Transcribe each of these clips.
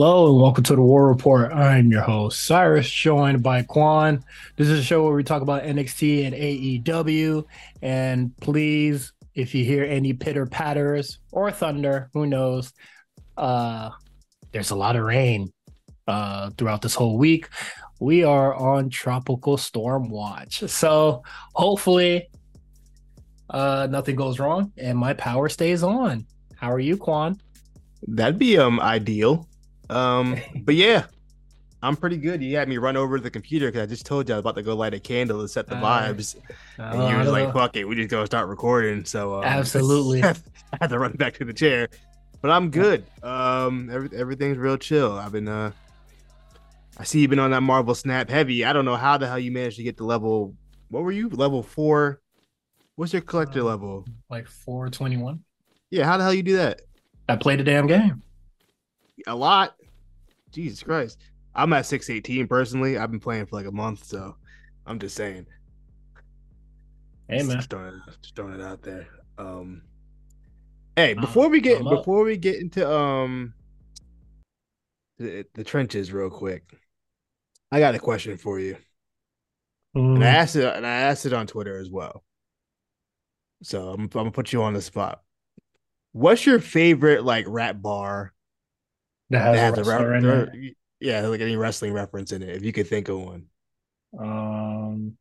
Hello and welcome to the War Report. I'm your host, Cyrus, joined by Quan. This is a show where we talk about NXT and AEW. And please, if you hear any pitter patters or thunder, who knows? Uh, there's a lot of rain uh, throughout this whole week. We are on tropical storm watch. So hopefully uh, nothing goes wrong and my power stays on. How are you, Quan? That'd be um ideal. Um, but yeah, I'm pretty good. You had me run over to the computer because I just told you I was about to go light a candle to set the vibes. Uh, and you was like, "Fuck it, we just gonna start recording." So um, absolutely, I had to run back to the chair, but I'm good. Um, every, everything's real chill. I've been uh, I see you've been on that Marvel Snap heavy. I don't know how the hell you managed to get to level. What were you? Level four. What's your collector uh, level? Like four twenty one. Yeah, how the hell you do that? I played a damn game. A lot. Jesus Christ. I'm at 618 personally. I've been playing for like a month, so I'm just saying. Hey man. Just throwing, just throwing it out there. Um Hey, before we get before we get into um the, the trenches real quick, I got a question for you. Mm. And I mm. asked it and I asked it on Twitter as well. So I'm, I'm gonna put you on the spot. What's your favorite like rap bar that has, that has a, rap, yeah, like any wrestling reference in it, if you could think of one. Um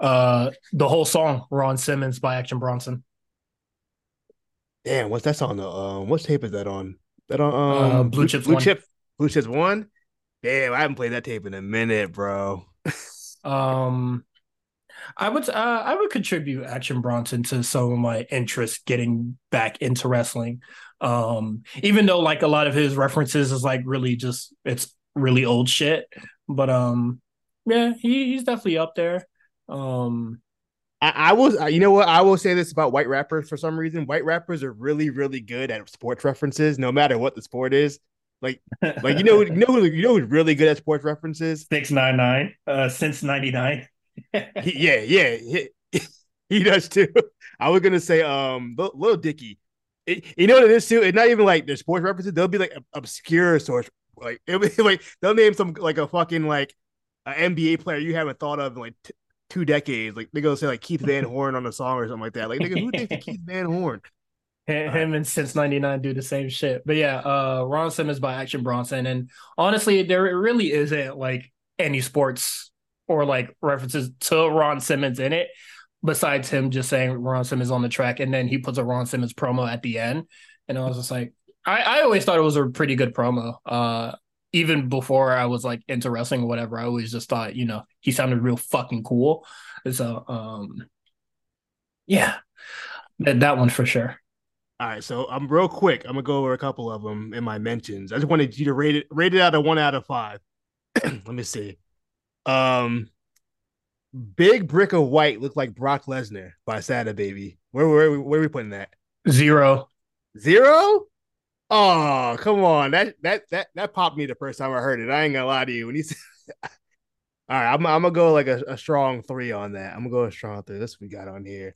uh the whole song, Ron Simmons by Action Bronson. Damn, what's that song? The um, what tape is that on? That on um, uh, Blue, Chips Blue one. Chip Blue Chips one. Damn, I haven't played that tape in a minute, bro. um, I would uh, I would contribute Action Bronson to some of my interest getting back into wrestling. Um, even though like a lot of his references is like really just it's really old shit. But um, yeah, he, he's definitely up there. Um, I, I was, you know what? I will say this about white rappers for some reason. White rappers are really, really good at sports references, no matter what the sport is. Like, like you know, you know, you know who's really good at sports references? Six nine nine. Uh, since ninety nine. yeah, yeah, he, he, does too. I was gonna say, um, Lil Dicky. It, you know what it is too? It's not even like their sports references. They'll be like obscure source. Like it'll be like they'll name some like a fucking like an NBA player you haven't thought of in like t- two decades. Like they go say like Keith Van Horn on a song or something like that. Like nigga, who thinks Keith Van Horn? Him and since '99 do the same shit. But yeah, uh, Ron Simmons by Action Bronson, and honestly, there really isn't like any sports or like references to Ron Simmons in it, besides him just saying Ron Simmons on the track, and then he puts a Ron Simmons promo at the end, and I was just like, I, I always thought it was a pretty good promo. Uh, even before I was like into wrestling or whatever, I always just thought, you know, he sounded real fucking cool. So, um, yeah, that, that one for sure. All right, so I'm um, real quick. I'm gonna go over a couple of them in my mentions. I just wanted you to rate it, rate it out of one out of five. Let me see. Um, Big Brick of White looked like Brock Lesnar by Sada Baby. Where, where, where are we putting that? Zero. Zero? Oh, come on. That that that that popped me the first time I heard it. I ain't gonna lie to you. When you said All right, I'm, I'm gonna go like a, a strong three on that. I'm gonna go a strong three. This we got on here.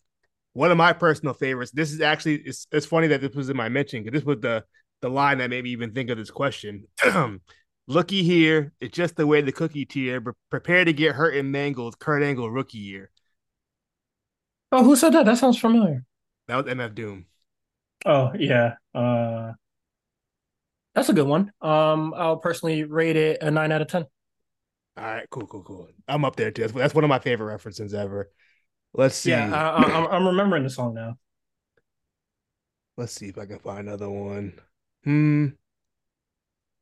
One of my personal favorites. This is actually it's it's funny that this was in my mention because this was the the line that made me even think of this question. Looky here, it's just the way the cookie tier. But prepare to get hurt and mangled. Kurt Angle rookie year. Oh, who said that? That sounds familiar. That was MF Doom. Oh yeah, uh, that's a good one. Um, I'll personally rate it a nine out of ten. All right, cool, cool, cool. I'm up there too. That's, that's one of my favorite references ever. Let's see. Yeah, I, I, I'm remembering the song now. Let's see if I can find another one. Hmm.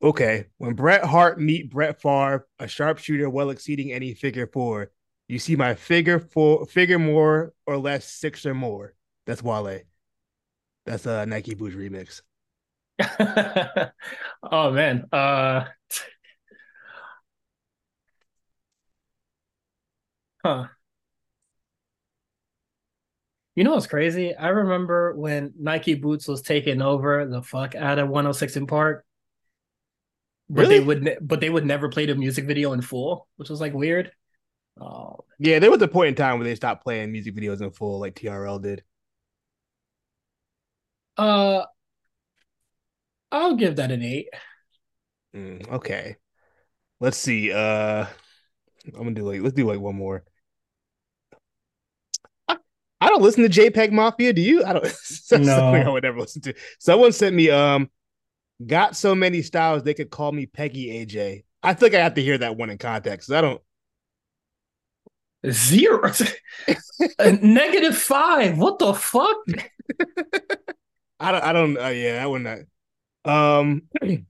Okay, when Bret Hart meet Brett Favre, a sharpshooter well exceeding any figure four, you see my figure four, figure more or less six or more. That's Wale. That's a Nike Boots remix. oh man, uh, huh. You know what's crazy? I remember when Nike Boots was taking over the fuck out of 106 & Park but really? they would ne- but they would never play the music video in full, which was like weird. Oh. Yeah, there was a point in time where they stopped playing music videos in full, like TRL did. Uh, I'll give that an eight. Mm, okay. Let's see. Uh I'm gonna do like let's do like one more. I, I don't listen to JPEG Mafia. Do you? I don't. That's No. something I would never listen to. Someone sent me um, got so many styles they could call me Peggy AJ. I think I have to hear that one in context. I don't. Zero. negative Five. What the fuck? I don't. I don't. Uh, yeah, that one. Not. Um,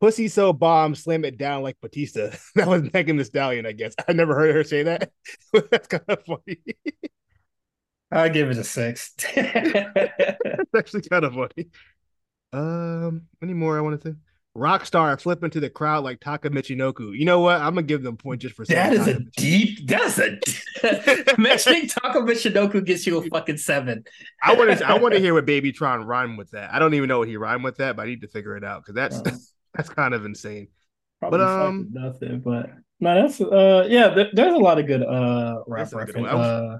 pussy so bomb, slam it down like Batista. that was Megan Thee Stallion. I guess I never heard her say that. That's kind of funny. I'll give it a six. That's actually kind of funny. Um, any more I want to say? Rockstar flipping to the crowd like Taka Michinoku. You know what? I'm gonna give them a point just for that is a Taka deep. That's a mentioning Taka Michinoku gets you a fucking seven. I want to. I want to hear what BabyTron rhyme with that. I don't even know what he rhymed with that, but I need to figure it out because that's that's kind of insane. Probably But, um, nothing. But no, that's uh, yeah. There, there's a lot of good uh rap That's good reference. one. I was- Uh,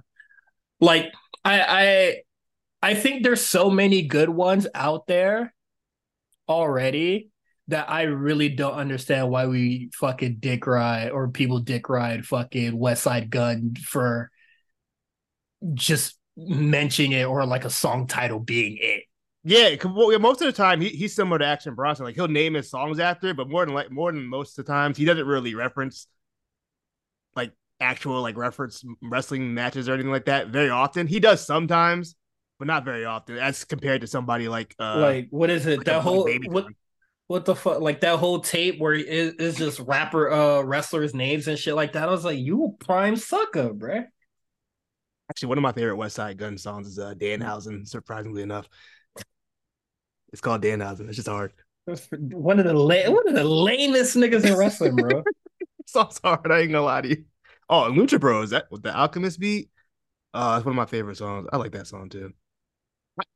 like I I I think there's so many good ones out there already that I really don't understand why we fucking dick ride or people dick ride fucking Westside Gunn for just mentioning it or like a song title being it. Yeah, most of the time he, he's similar to Action Bronson. Like he'll name his songs after, it, but more than like more than most of the times he doesn't really reference like actual like reference wrestling matches or anything like that very often. He does sometimes, but not very often as compared to somebody like uh like what is it? like that whole Baby what what the fuck like that whole tape where it is just rapper uh wrestlers names and shit like that. I was like, you a prime sucker, bruh. Actually, one of my favorite Westside Gunn songs is uh Danhausen, surprisingly enough. It's called Danhausen. It's just hard. One of the la- one of the lamest niggas in wrestling, bro. song's hard. I ain't gonna lie to you. Oh, and Lucha Bros, that with the Alchemist beat. Uh, it's one of my favorite songs. I like that song too.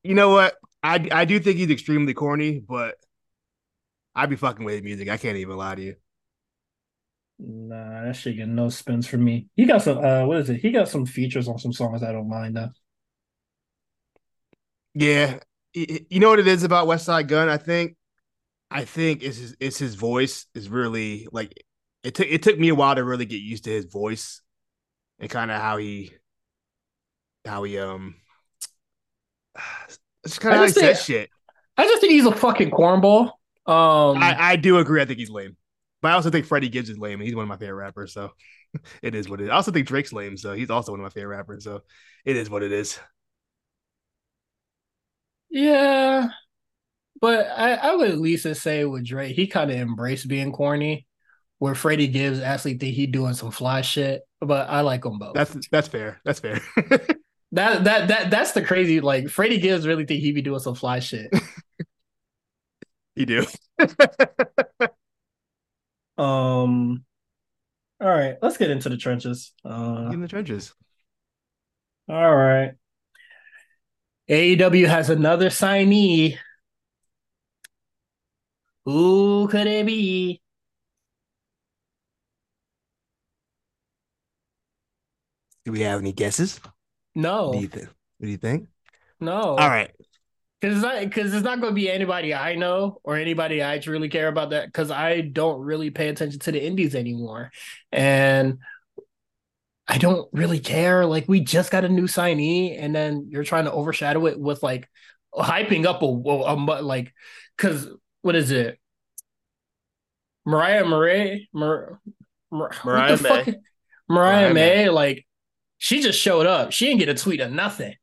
You know what? I I do think he's extremely corny, but I'd be fucking with his music. I can't even lie to you. Nah, that shit get no spins for me. He got some uh what is it? He got some features on some songs I don't mind though. Yeah, you know what it is about Westside Gunn. I think, I think it's his, it's his voice is really like it took it took me a while to really get used to his voice and kind of how he how he um it's kind I of how he just says think- shit. I just think he's a fucking cornball. Um I, I do agree. I think he's lame, but I also think Freddie Gibbs is lame. He's one of my favorite rappers, so it is what it is. I also think Drake's lame, so he's also one of my favorite rappers. So it is what it is. Yeah, but I, I would at least say with Drake, he kind of embraced being corny, where Freddie Gibbs actually think he doing some fly shit. But I like them both. That's that's fair. That's fair. that that that that's the crazy. Like Freddie Gibbs really think he be doing some fly shit. you do. um, all right, let's get into the trenches. Uh, in the trenches. all right. AEW has another signee. Who could it be? Do we have any guesses? No, What do you think? What do you think? no. All right. Because it's not because it's not going to be anybody I know or anybody I truly care about that because I don't really pay attention to the indies anymore, and I don't really care. Like we just got a new signee, and then you're trying to overshadow it with like hyping up a, a, a mu- like because what is it? Mariah Murray, Mar- Mar- Mariah May. fuck? Mariah Mariah May. May, like she just showed up. She didn't get a tweet or nothing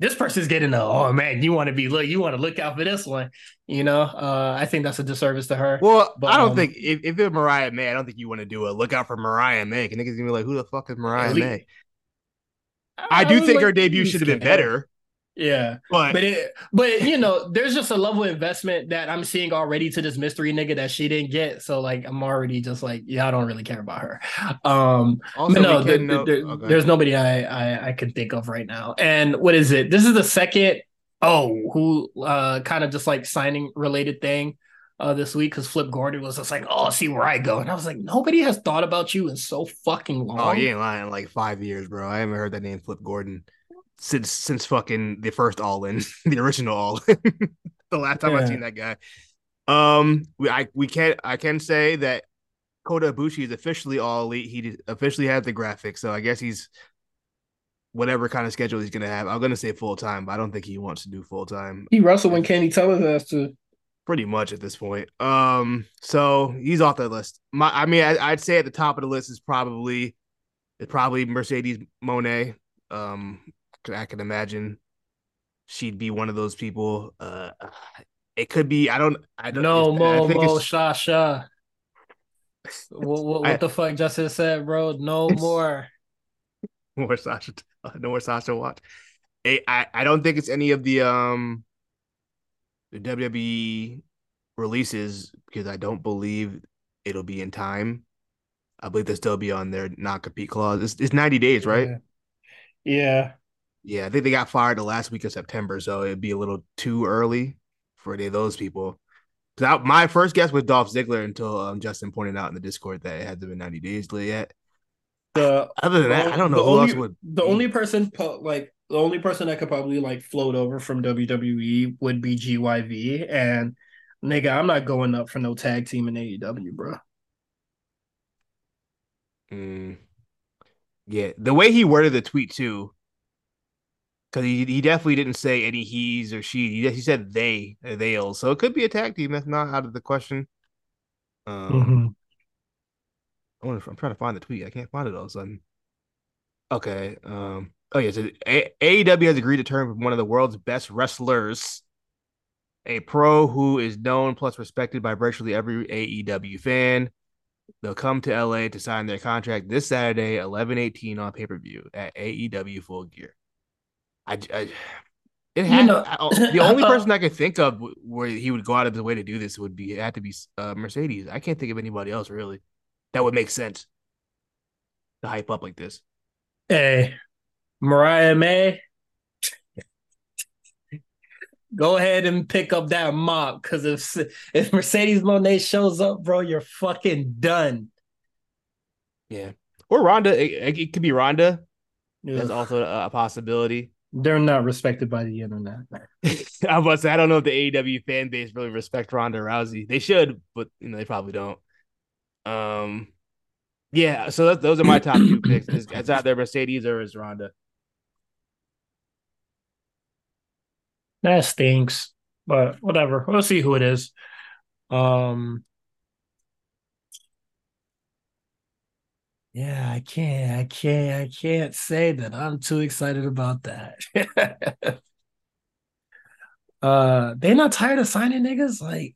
this person's getting a oh man, you want to be look, you want to look out for this one. You know, uh, I think that's a disservice to her. Well, But, I don't um, think if, if it's Mariah May, I don't think you want to do a look out for Mariah May. Niggas gonna be like, who the fuck is Mariah May? I do would think her debut should have been better, Yeah, but, but it, but you know, there's just a level of investment that I'm seeing already to this mystery nigga that she didn't get. So like, I'm already just like, yeah, I don't really care about her. Um, also no, there- know- there- oh, there's nobody I, I I can think of right now. And what is it? This is the second oh who uh kind of just like signing related thing uh this week because Flip Gordon was just like oh see where I go and I was like nobody has thought about you in so fucking long. Oh, you ain't lying. Like five years, bro. I haven't heard that name, Flip Gordon, since since fucking the first All In, the original All In. the last time yeah. I seen that guy. Um, we I we can I can say that Kota Ibushi is officially all elite. He officially has the graphics, so I guess he's whatever kind of schedule he's gonna have. I'm gonna say full time, but I don't think he wants to do full time. He wrestled when Kenny tell us to. Pretty much at this point. Um, so he's off the list. My, I mean, I, would say at the top of the list is probably, it's probably Mercedes Monet. Um, I can imagine she'd be one of those people. Uh, it could be. I don't. I don't. No, Mo, Mo, Sasha. what, what, what I, the fuck Justin said, bro? No more. more Sasha. No more Sasha watch. I, I I don't think it's any of the um the WWE releases because I don't believe it'll be in time. I believe they'll still be on their non compete clause. It's, it's 90 days, right? Yeah. yeah. Yeah. I think they got fired the last week of September, so it'd be a little too early for any of those people. Because my first guess was Dolph Ziggler until um, Justin pointed out in the Discord that it had to be 90 days yet. The other than that, I don't know who only, else would. The only person like the only person that could probably like float over from WWE would be GYV. And nigga, I'm not going up for no tag team in AEW, bro. Mm. Yeah, the way he worded the tweet too, because he, he definitely didn't say any he's or she. He, he said they, they'll. So it could be a tag team. That's not out of the question. Um, mm-hmm. I wonder if I'm trying to find the tweet. I can't find it all of a sudden. Okay. Um, Oh yeah, so a- AEW has agreed to term with one of the world's best wrestlers, a pro who is known plus respected by virtually every AEW fan. They'll come to LA to sign their contract this Saturday, 11-18 on pay-per-view at AEW Full Gear. I, I it had, you know, I, the only person I could think of where he would go out of his way to do this would be it had to be uh, Mercedes. I can't think of anybody else really that would make sense to hype up like this. Hey, Mariah May, go ahead and pick up that mop because if if Mercedes Monet shows up, bro, you're fucking done. Yeah, or Ronda. It, it could be Ronda. That's also a, possibility. They're not respected by the internet. I was. I don't know if the AEW fan base really respect Ronda Rousey. They should, but you know they probably don't. Um, yeah. So that, those are my top two picks. It's, it's either Mercedes or is Ronda. That stinks, but whatever. We'll see who it is. Um, yeah, I can't, I can't, I can't say that I'm too excited about that. uh, they not tired of signing niggas? Like,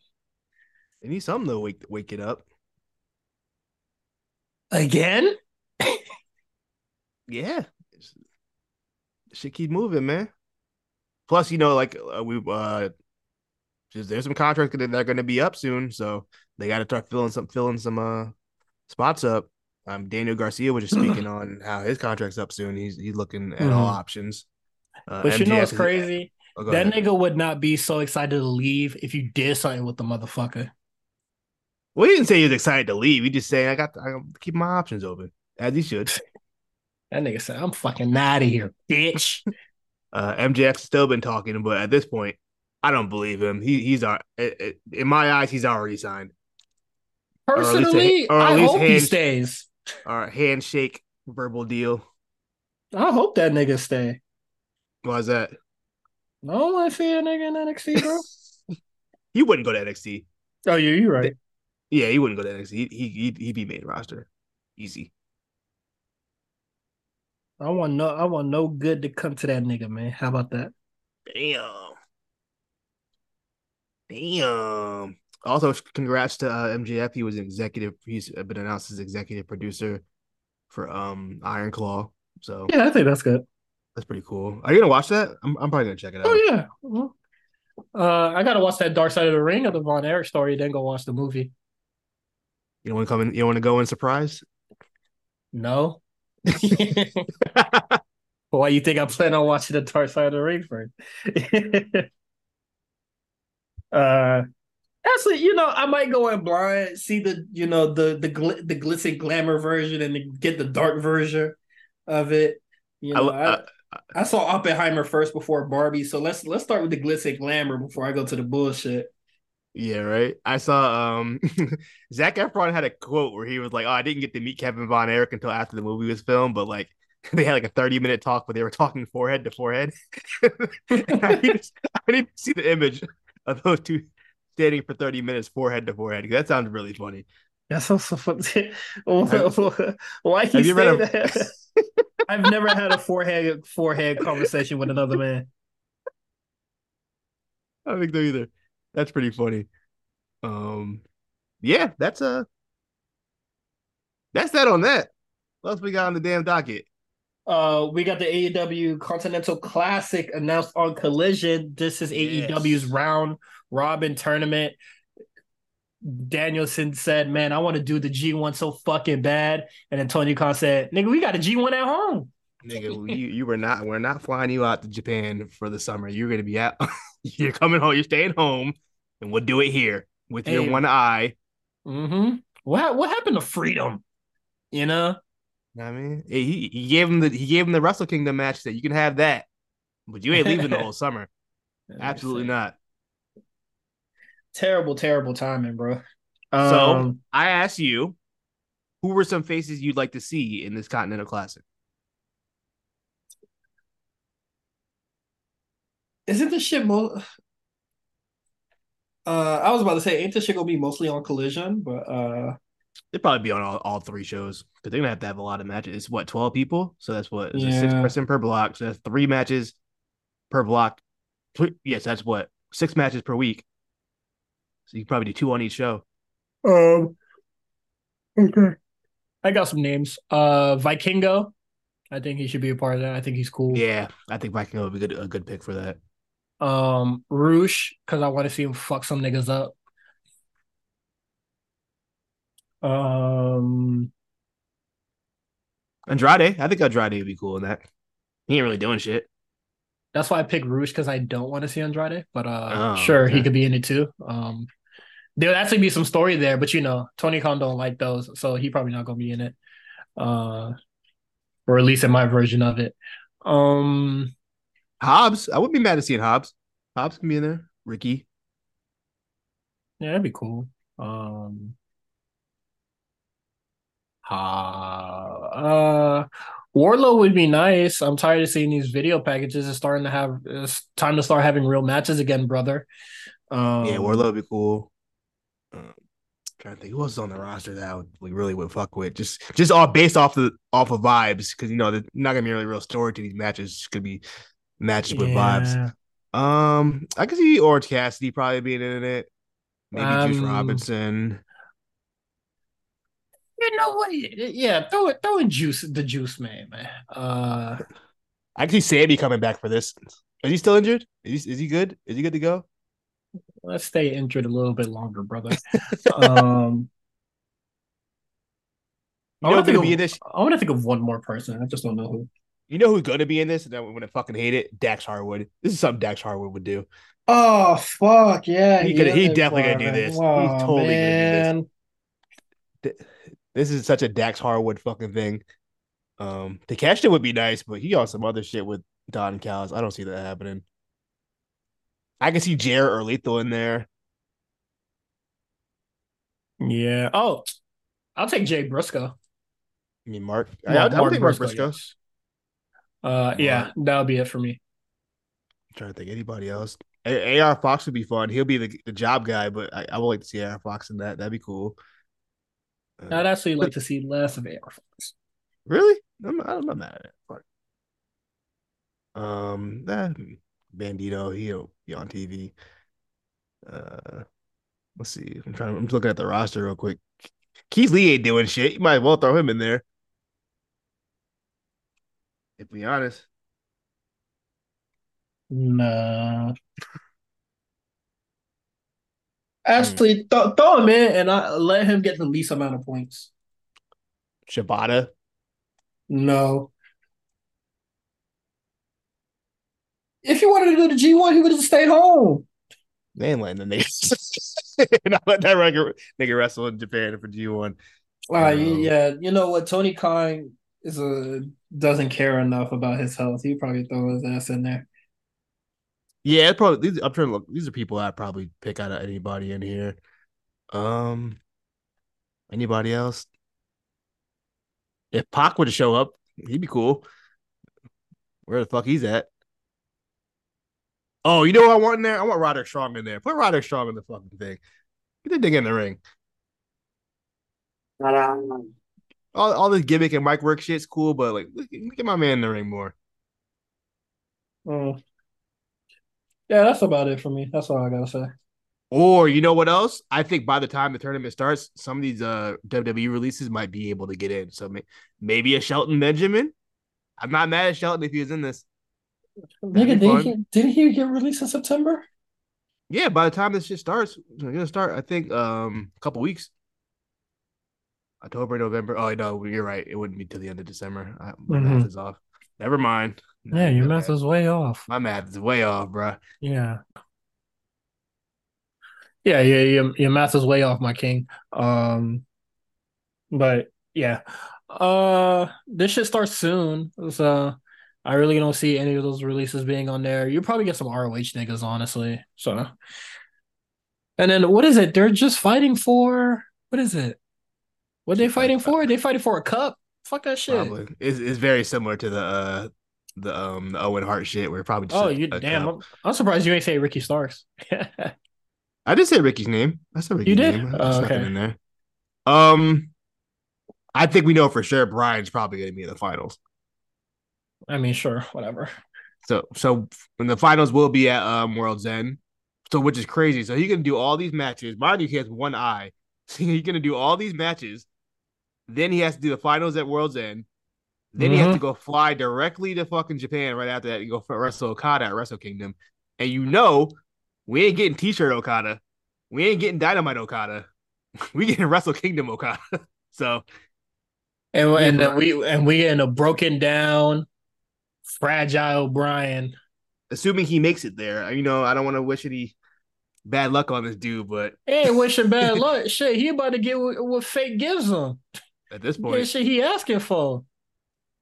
they need something to wake wake it up again. yeah, should keep moving, man. Plus, you know, like uh, we uh, just there's some contracts that are going to be up soon, so they got to start filling some filling some uh spots up. Um, Daniel Garcia was just speaking on how his contract's up soon. He's he's looking at mm-hmm. all options. Uh, but MJF you know what's crazy? oh, that ahead. nigga would not be so excited to leave if you did something with the motherfucker. Well, he didn't say he was excited to leave. He just saying I got to, I keep my options open as he should. that nigga said, "I'm fucking out of here, bitch." Uh, MJF's still been talking, but at this point, I don't believe him. He he's our in my eyes, he's already signed. Personally, or at least a, or at I hope hand, he stays. Or handshake verbal deal. I hope that nigga stay. Why is that? I don't want to see a nigga in NXT, bro. he wouldn't go to NXT. Oh, yeah, you're right. Yeah, he wouldn't go to NXT. He he he'd, he'd be main roster, easy. I want no I want no good to come to that nigga, man. How about that? Damn. Damn. Also, congrats to uh, MJF. He was an executive. He's been announced as executive producer for um Iron Claw. So yeah, I think that's good. That's pretty cool. Are you gonna watch that? I'm, I'm probably gonna check it out. Oh yeah. Well, uh, I gotta watch that Dark Side of the Ring of the Von Erich story, then go watch the movie. You don't want to come in? You want to go in surprise? No. Why you think I plan on watching the Dark Side of the Ring first? uh, actually, you know, I might go in blind, see the you know the the gl- the glitz and glamour version, and get the dark version of it. You know, I, I, I saw Oppenheimer first before Barbie, so let's let's start with the glitz and glamour before I go to the bullshit. Yeah, right. I saw um Zac Efron had a quote where he was like, "Oh, I didn't get to meet Kevin Von Erich until after the movie was filmed, but like they had like a 30 minute talk, but they were talking forehead to forehead. I, need to, I need to see the image of those two standing for 30 minutes forehead to forehead. That sounds really funny. That's also funny. Why he say a... that? I've never had a forehead forehead conversation with another man. I don't think so either. That's pretty funny. Um, yeah, that's a uh, that's that on that. What else we got on the damn docket? Uh, we got the AEW Continental Classic announced on Collision. This is yes. AEW's round robin tournament. Danielson said, "Man, I want to do the G1 so fucking bad," and then Tony Khan said, "Nigga, we got a G1 at home." Nigga, you you were not. We're not flying you out to Japan for the summer. You're gonna be out. you're coming home. You're staying home, and we'll do it here with hey. your one eye. Mm-hmm. What what happened to freedom? You know. I mean, he, he gave him the he gave him the Wrestle Kingdom match that you can have that, but you ain't leaving the whole summer. Absolutely not. Terrible, terrible timing, bro. Um, so I asked you, who were some faces you'd like to see in this Continental Classic? Isn't this shit mo- uh I was about to say ain't this shit gonna be mostly on collision, but uh They'd probably be on all, all three shows because they're gonna have to have a lot of matches. It's what twelve people, so that's what yeah. six person per block. So that's three matches per block. Yes, that's what six matches per week. So you probably do two on each show. Um. Okay. I got some names. Uh, Vikingo. I think he should be a part of that. I think he's cool. Yeah, I think Vikingo would be good, a good pick for that. Um, Rush, because I want to see him fuck some niggas up. Um, Andrade. I think Andrade would be cool in that. He ain't really doing shit. That's why I picked Rush because I don't want to see Andrade, but uh, oh, sure okay. he could be in it too. Um, there would actually be some story there, but you know Tony Khan don't like those, so he probably not gonna be in it. Uh, or at least in my version of it. Um, Hobbs. I wouldn't be mad to seeing Hobbs. Hobbs can be in there. Ricky. Yeah, that'd be cool. Um, uh, uh Wardlow would be nice. I'm tired of seeing these video packages. It's starting to have it's time to start having real matches again, brother. Um, yeah, Wardlow would be cool. Um, trying to think who else is on the roster that would, we really would fuck with. Just just all based off the off of vibes, because you know there's not gonna be really real story to these matches. It's gonna be matches with yeah. vibes. Um, I could see Orange Cassidy probably being in it. Maybe um, Juice Robinson you know what? Yeah, throw it, throw in juice, the juice man, man. Uh, I see Sammy coming back for this. Is he still injured? Is he, is he good? Is he good to go? Let's stay injured a little bit longer, brother. um, you know who's be in this? I want to think of one more person. I just don't know who. You know who's going to be in this? And I'm going to fucking hate it. Dax Harwood. This is something Dax Harwood would do. Oh fuck yeah! He, could. He definitely gonna do this. Oh, He's totally man. gonna do this. This is such a Dax Harwood fucking thing. Um, Takeshita would be nice, but he on some other shit with Don Callis. I don't see that happening. I can see Jarrett or Lethal in there. Yeah. Oh, I'll take Jay Briscoe. I mean Mark. Mark I, I'll, Mark take Mark Briscoe. Yes. Uh, yeah, that'll be it for me. I'm trying to think anybody else. A- AR Fox would be fun. He'll be the, the job guy, but I, I would like to see AR Fox in that. That'd be cool. Uh, I'd actually like to see less of AR Fox. Really? I'm, I'm not mad at it. Um, that Bandido, he'll be on TV. Uh, let's see. I'm trying. I'm looking at the roster real quick. Keith Lee ain't doing shit. You might as well throw him in there. To be honest. Nah. Actually, th- throw him in and I let him get the least amount of points. Shibata? No. If he wanted to do the G1, he would have stayed home. Man, let the nigga and I let that nigga, nigga wrestle in Japan for G1. Uh, um, yeah, you know what? Tony Khan is a doesn't care enough about his health. He probably throw his ass in there. Yeah, probably these, I'm trying to look. These are people I'd probably pick out of anybody in here. Um, anybody else? If Pac would show up, he'd be cool. Where the fuck he's at? Oh, you know what I want in there? I want Roderick Strong in there. Put Roderick Strong in the fucking thing. Get the thing in the ring. All, all this gimmick and mic work shit's cool, but like, at my man in the ring more. Oh, yeah, that's about it for me. That's all I gotta say. Or you know what else? I think by the time the tournament starts, some of these uh WWE releases might be able to get in. So may- maybe a Shelton Benjamin. I'm not mad at Shelton if he was in this. Nigga, did he, didn't he get released in September? Yeah, by the time this shit starts, it's gonna start. I think um a couple weeks. October, November. Oh no, you're right. It wouldn't be till the end of December. I, my Mhm. math is off. Never mind. Yeah, your math is way off. My math is way off, bro. Yeah. Yeah, yeah, your, your math is way off, my king. Um, but yeah. Uh this should start soon. So I really don't see any of those releases being on there. You'll probably get some ROH niggas, honestly. So and then what is it? They're just fighting for what is it? What they fighting for? They fighting for a cup? Fuck that shit. Probably. It's, it's very similar to the uh the um the Owen Hart shit We're probably just Oh, you damn! I'm, I'm surprised you ain't say Ricky Starks. I did say Ricky's name. I said Ricky's You did? name. Oh, okay. in there. Um, I think we know for sure Bryan's probably going to be in the finals. I mean, sure, whatever. So, so when the finals will be at um World's End, so which is crazy. So he's going to do all these matches. Mind you, he has one eye. So he's going to do all these matches. Then he has to do the finals at World's End. Then he has Mhm. to go fly directly to fucking Japan right after that and go for wrestle Okada at Wrestle Kingdom. And you know, we ain't getting T-shirt Okada. We ain't getting Dynamite Okada. We getting Wrestle Kingdom Okada. So And and we and we in a broken down, fragile Bryan. assuming he makes it there, you know, I don't want to wish any bad luck on this dude, but He ain't wishing bad luck. Shit, he about to get what, what fate gives him. at this Get point, shit he asking for.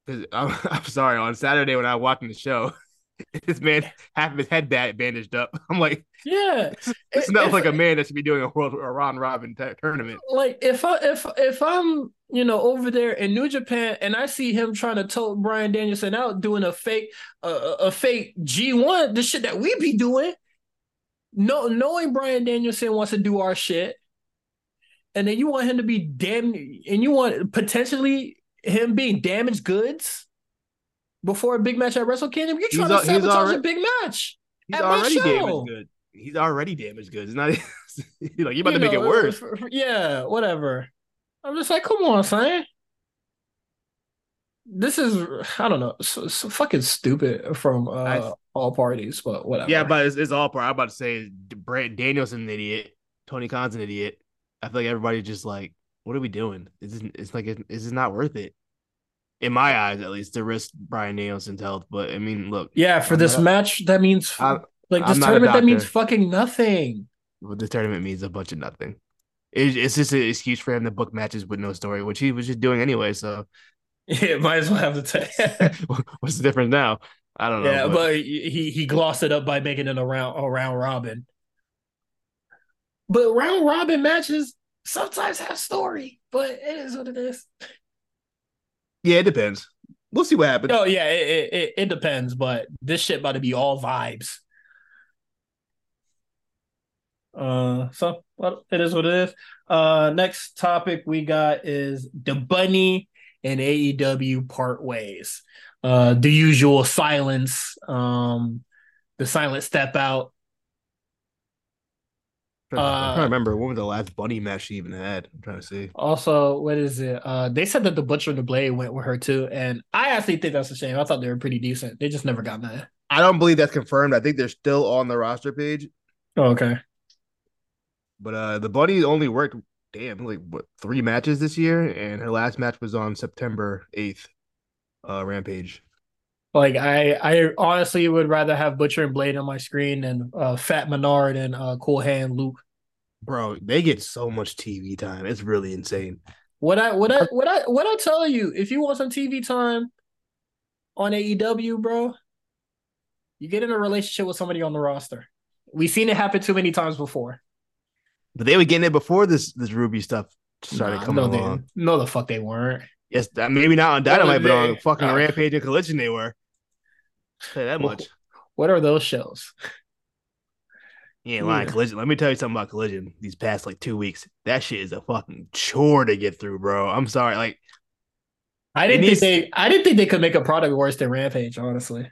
'Cause I'm, I'm sorry. On Saturday when I was watching the show, this man half of his head band bandaged up. I'm like, Yeah, it's not If- like a man that should be doing a world a round robin t- tournament. like if I if if I'm you know over there in New Japan and I see him trying to tote Bryan Danielson out doing a fake uh, a fake G1, the shit that we be doing, no knowing Bryan Danielson wants to do our shit, and then you want him to be damn and you want potentially him being damaged goods before a big match at Wrestle Kingdom, you're trying al- to sabotage already- a big match. He's At my already show. damaged good. He's already damaged goods. It's not like you're about You to make it worse. Yeah, whatever. I'm just like, come on, son. This is I don't know, so, so fucking stupid from uh, I- all parties, but whatever. Yeah, but it's, it's all part. I'm about to say Bryan Danielson's an idiot. Tony Khan's an idiot. I feel like everybody's just like, what are we doing? It's it's like it, this not worth it. In my eyes, at least, to risk Bryan Danielson's health. But I mean, look, yeah, for I'm this not- match, that means I'm- like this tournament that means fucking nothing. what this tournament means a bunch of nothing. It, it's just an excuse for him to book matches with no story, which he was just doing anyway. So Yeah, might as well have the t- what's the difference now? I don't know. Yeah, but- but he he glossed it up by making it a round a round robin. But round robin matches sometimes have story, but it is what it is. yeah, it depends. We'll see what happens. Oh yeah, it, it it- it depends, but this shit about to be all vibes. Uh, so well, it is what it is. Uh, next topic we got is the bunny and AEW part ways. Uh, the usual silence. Um, the silent step out. I'm trying, to- I'm trying uh, remember when was the last bunny match she even had. I'm trying to see. Also, what is it? Uh, they said that the Butcher and the Blade went with her too, and I actually think that's a shame. I thought they were pretty decent. They just never got that. I don't believe that's confirmed. I think they're still on the roster page, Oh, okay. but uh the bunny only worked damn like what three matches this year, and her last match was on September eighth. Uh, Rampage. Like I, I honestly would rather have Butcher and Blade on my screen than uh, Fat Menard and uh, Cool Hand Luke. Bro, they get so much TV time. It's really insane. What I what I what I what I tell you, if you want some TV time on AEW, bro, you get in a relationship with somebody on the roster. We've seen it happen too many times before. But they were getting it before this this Ruby stuff started nah, coming no, along. They, no, the fuck they weren't. Yes, maybe not on Dynamite, but on fucking uh, Rampage and Collision they were. Say that much. What are those shows? You ain't lying. Collision. Let me tell you something about Collision. These past like two weeks, that shit is a fucking chore to get through, bro. I'm sorry. Like, I didn't think they. I didn't think they could make a product worse than Rampage. Honestly.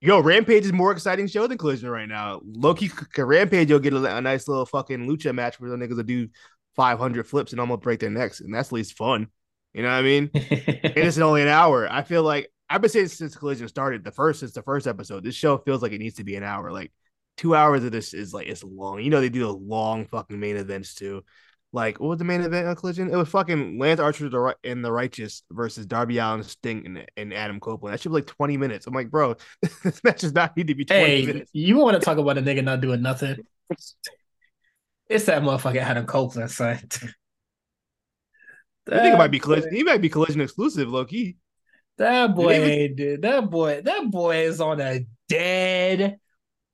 Yo, Rampage is more exciting show than Collision right now. Loki Rampage, you'll get a, a, nice little fucking lucha match where the niggas will do 500 flips and almost break their necks, and that's at least fun. You know what I mean? and it's only an hour. I feel like I've been saying since Collision started, the first since the first episode, this show feels like it needs to be an hour. Like two hours of this is like it's long. You know they do those long fucking main events too. Like what was the main event on Collision? It was fucking Lance Archer and the Righteous versus Darby Allin, Sting, and, and Adam Copeland. That should be like twenty minutes. I'm like, bro, this match does not need to be twenty hey, minutes. You want to talk about a nigga not doing nothing? It's that motherfucker Adam Copeland, son. I think it might be collision. He might be collision exclusive, low key. That boy, dude, that boy, that boy is on a dead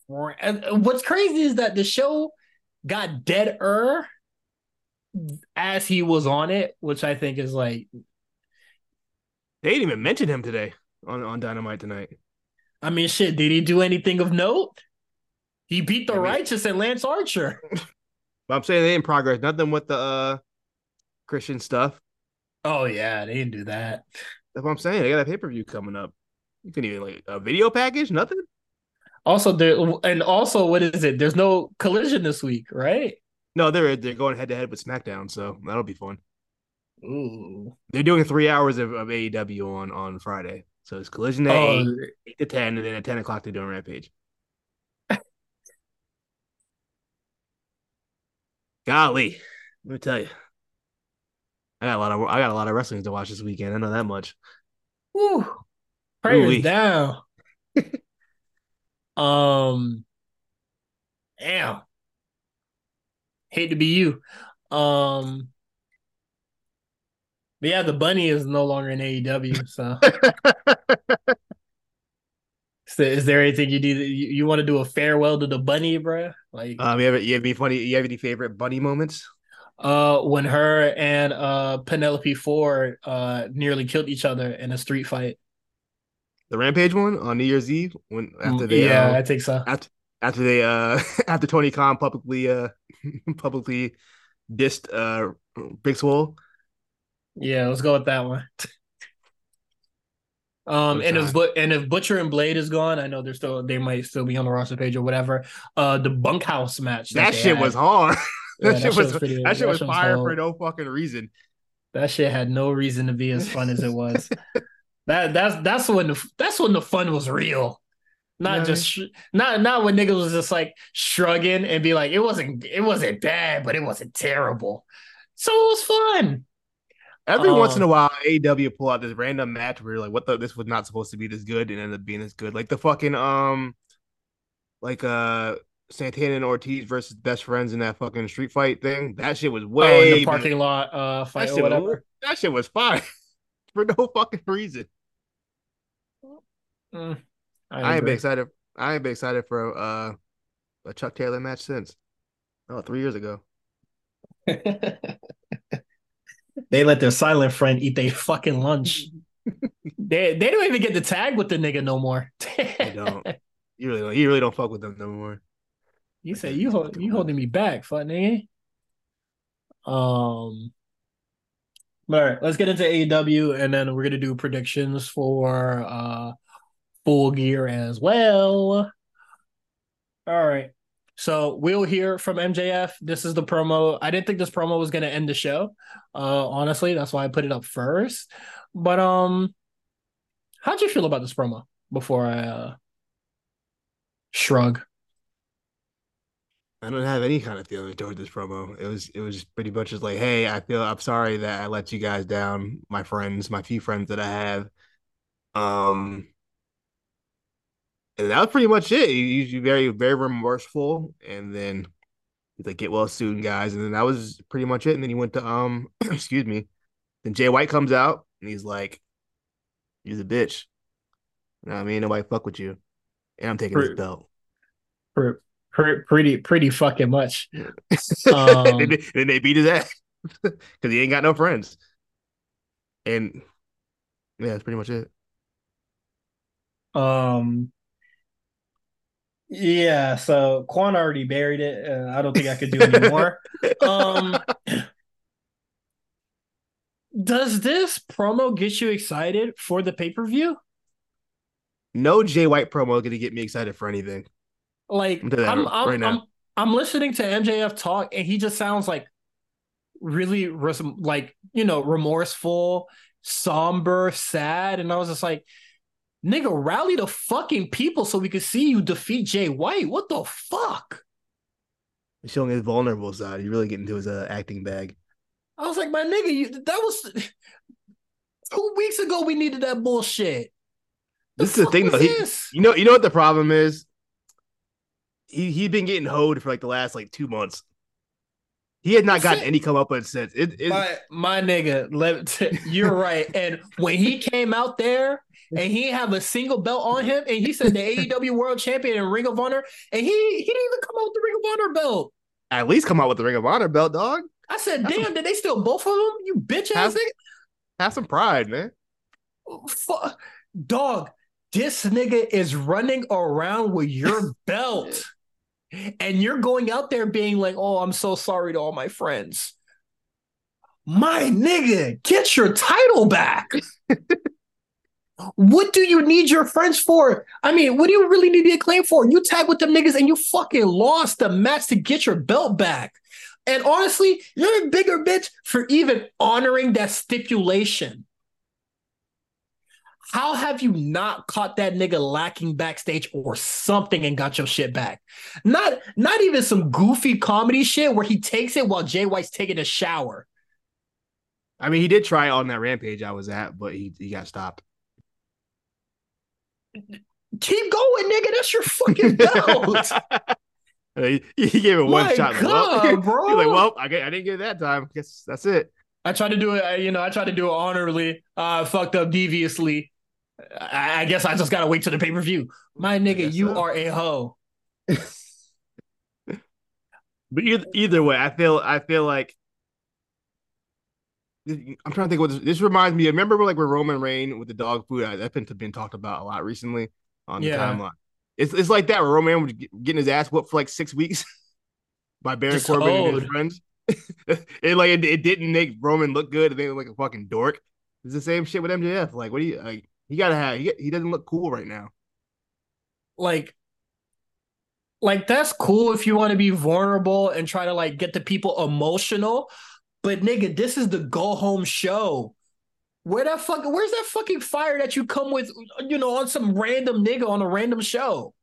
and what's crazy is that the show got deader as he was on it, which I think is like they didn't even mention him today on, on Dynamite tonight. I mean, shit, did he do anything of note? He beat the I mean, righteous and Lance Archer. But I'm saying they didn't progress. Nothing with the uh Christian stuff. Oh yeah, they didn't do that. That's what I'm saying. They got a pay per view coming up. You can even like a video package, nothing. Also, there and also, what is it? There's no collision this week, right? No, they're they're going head to head with SmackDown, so that'll be fun. Ooh, they're doing three hours of, of AEW on on Friday, so it's collision at oh. eight, eight to ten, and then at ten o'clock they're doing Rampage. Golly, let me tell you, I got a lot of I got a lot of wrestling to watch this weekend. I know that much. Woo, praise down. Um, damn. Hate to be you. Um, but yeah, the bunny is no longer in AEW. So, so is there anything you do? You, you want to do a farewell to the bunny, bro? Like, um, you have you have any funny? You have any favorite bunny moments? Uh, when her and uh Penelope Ford uh nearly killed each other in a street fight the Rampage one on New Year's Eve when after they yeah, uh, I think so. After after they uh after Tony Khan publicly uh publicly dissed uh Big Swole. Yeah, let's go with that one. Um, and if but and if Butcher and Blade is gone, I know they're still they might still be on the roster page or whatever. Uh, the bunkhouse match that, that shit had, was hard. That, shit was, was pretty, that, that shit was fire for no fucking reason. That shit had no reason to be as fun as it was. That that's that's when the that's when the fun was real. Not just not not when niggas was just like shrugging and be like it wasn't it wasn't bad, but it wasn't terrible. So it was fun. Every um, once in a um, while, AW pull out this random match where you're like, what the this was not supposed to be this good and ended up being this good. Like the fucking um like uh Santana and Ortiz versus best friends in that fucking street fight thing. That shit was way oh, in the parking better. lot uh fight that or whatever. Was, that shit was fine for no fucking reason. Mm, I, I ain't been excited. I ain't been excited for uh, a Chuck Taylor match since. Oh, three years ago. they let their silent friend eat their fucking lunch. they they don't even get the tag with the nigga no more. they don't. You really don't. You really don't fuck with them no more. You say you hold, you holding me back, fuck nigga. Um. All right, let's get into AEW, and then we're gonna do predictions for uh full gear as well. All right. So we'll hear from MJF. This is the promo. I didn't think this promo was gonna end the show. Uh honestly, that's why I put it up first. But um how'd you feel about this promo before I uh shrug? I don't have any kind of feeling toward this promo. It was it was pretty much just like, hey, I feel I'm sorry that I let you guys down, my friends, my few friends that I have. Um and that was pretty much it. He, he's very, very remorseful, and then he's like, "Get well soon, guys." And then that was pretty much it. And then he went to um, excuse me, Then Jay White comes out and he's like, "You're the bitch." You know what I mean? Nobody fuck with you, and I'm taking Pretty- this belt. Pretty, pretty, pretty fucking much. Um, they, then they beat his ass because he ain't got no friends. And yeah, that's pretty much it. Um, yeah. So Quan already buried it. Uh, I don't think I could do any more. um, does this promo get you excited for the pay per view? No Jay White promo is gonna get me excited for anything. Like I'm I'm, I'm, right. I'm, I'm listening to MJF talk, and he just sounds like really like you know remorseful, somber, sad, and I was just like, nigga, rally the fucking people so we could see you defeat Jay White. What the fuck? He's showing his vulnerable side. He's really getting to his uh, acting bag. I was like, my nigga, you that was two weeks ago. We needed that bullshit. This is the thing, though. He, you know, you know what the problem is? He he's been getting hoed for like the last like two months. He had not gotten any come up with since. It, it, my my nigga, let, you're right. And when he came out there and he have a single belt on him, and he said the AEW World Champion and Ring of Honor, and he he didn't even come out with the Ring of Honor belt. at least come out with the Ring of Honor belt, dog. I said, That's damn, did they steal both of them? You bitch ass Have- Have some pride, man. nigga. Fu- Dog, this nigga is running around with your belt. And you're going out there being like, oh, I'm so sorry to all my friends. My nigga, get your title back. what do you need your friends for? I mean, what do you really need the acclaim for? You tag with them niggas and you fucking lost the match to get your belt back. And honestly, you're a bigger bitch for even honoring that stipulation. How have you not caught that nigga lacking backstage or something and got your shit back? Not not even some goofy comedy shit where he takes it while Jay White's taking a shower. I mean, he did try on that rampage I was at, but he, he got stopped. Keep going, nigga. That's your fucking belt. he, he gave it one My shot. God, well, bro. He's like, well, I, get- I didn't get it that time. Guess that's it. I tried to do it, you know, I tried to do it honorably. Uh fucked up deviously. I, I guess I just gotta wait till the pay-per-view. My nigga, you so. are a hoe. But either, either way, I feel I feel like I'm trying to think what this, this reminds me. of. Remember, like with Roman Reign with the dog food, I, that's been been talked about a lot recently on the Yeah. timeline. It's it's like that. Where Roman was getting his ass whooped for like six weeks by Baron Just Corbin and his friends. it like it, it didn't make Roman look good. They look like a fucking dork. It's the same shit with MJF. Like, what do you like? He gotta have. He, he doesn't look cool right now. like like that's cool if you want to be vulnerable and try to like get the people emotional but nigga this is the go home show where that fucking where's that fucking fire that you come with you know on some random nigga on a random show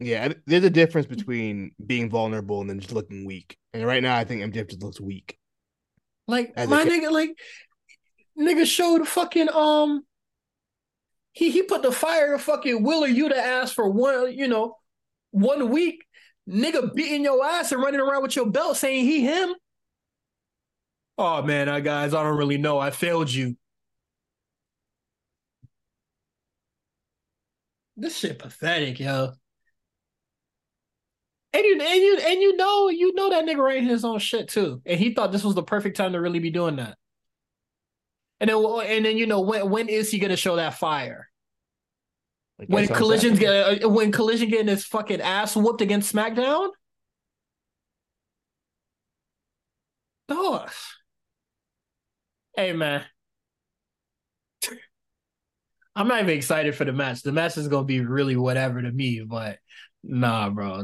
Yeah, there's a difference between being vulnerable and then just looking weak. And right now, I think MJF just looks weak. like As my nigga like nigga showed fucking um he he put the fire fucking Will or you to ask for one you know one week nigga beating your ass and running around with your belt saying he him. Oh man uh, guys I don't really know. I failed you. This shit pathetic yo. And you and you and you know you know that nigga ran his own shit too, and he thought this was the perfect time to really be doing that. And then and then you know when when is he gonna show that fire? Like, When collisions get uh, when collision getting his fucking ass whooped against SmackDown? Dog. Hey man. I'm not even excited for the match. The match is gonna be really whatever to me, but nah, bro.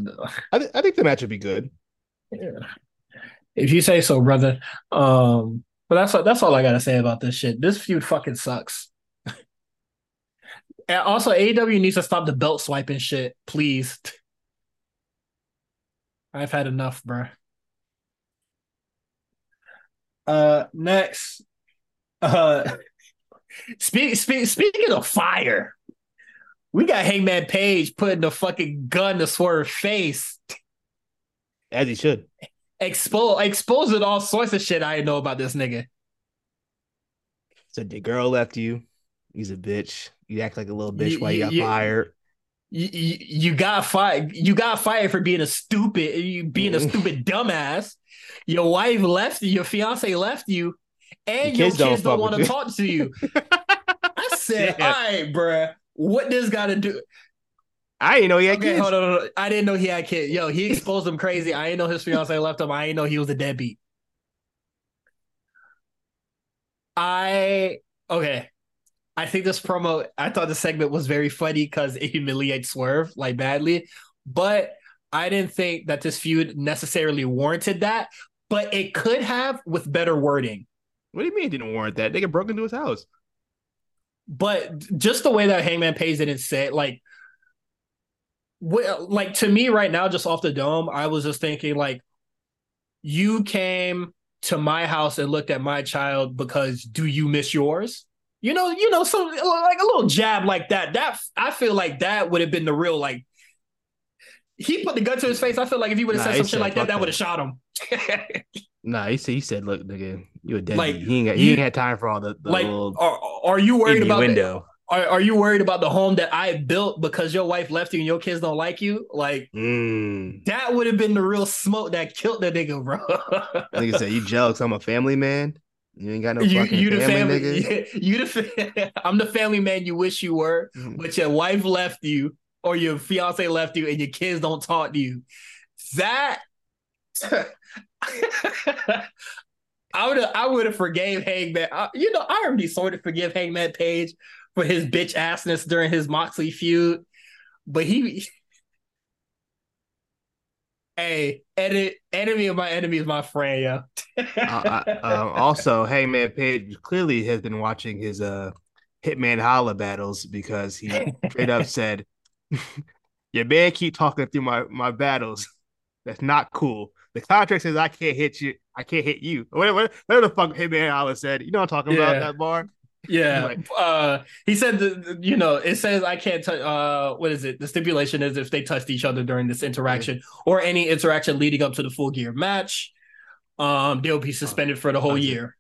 I, th- I think the match would be good. Yeah. If you say so, brother. Um, but that's that's all I gotta say about this shit. This feud fucking sucks. and also, AEW needs to stop the belt swiping shit, please. I've had enough, bro. Uh, next, uh, speak, speak, speaking of fire, we got Hangman Page putting the fucking gun to Swerve's face. As he should. Expose exposing all sorts of shit I didn't know about this nigga. Said your girl left you. He's a bitch. You act like a little bitch You- while you you- got fired. You, you, got fired. You got fired for being a stupid, you being a Mhm. stupid dumbass. Your wife left you. Your fiance left you, and Your your kids kids don't don't, want to talk to you. I said, Yeah. "All right, bruh, what this got to do?" I didn't know he had Okay, kids. hold on, hold on. I didn't know he had kids. Yo, he exposed him crazy. I didn't know his fiance left him. I didn't know he was a deadbeat. I okay. I think this promo. I thought the segment was very funny because it humiliates Swerve like badly, but I didn't think that this feud necessarily warranted that. But it could have with better wording. What do you mean it didn't warrant that? They get broke into his house. but just the way that Hangman Page didn't say it, like, like to me right now, just off the dome, I was just thinking like, you came to my house and looked at my child because do you miss yours? You know, you know, so like a little jab like that. That I feel like that would have been the real like. He put the gun to his face. I feel like if he would have Nah, said something like that, that that." would have shot him. Nah, he said he said, look, nigga, you a deadbeat. Like, he ain't got he you- ain't had time for all the, the like, little are, are you worried about the- window. Are, are you worried about the home that I built because your wife left you and your kids don't like you? Like Mm. that would have been the real smoke that killed that nigga, bro. Nigga said, you jealous? I'm a family man. You ain't got no you, fucking you the family, family, nigga. you the fa- I'm the family man you wish you were, Mm. but your wife left you or your fiance left you and your kids don't talk to you. That I would have I would have forgave Hangman. I, you know, I already sort of forgive Hangman Page for his bitch assness during his Moxley feud, but he. Hey, edit, enemy of my enemy is my friend, yeah. Uh, um, also, Hangman Page clearly has been watching his uh Hitman Holla battles because he straight up said, "Your man keep talking through my my battles. That's not cool. The contract says I can't hit you. I can't hit you. Whatever, whatever the fuck Hitman Holla said. You know what I'm talking about that bar? Yeah. Like- uh he said the, the- you know, it says I can't touch uh what is it? The stipulation is if they touched each other during this interaction or any interaction leading up to the full gear match, um, they'll be suspended for the whole year.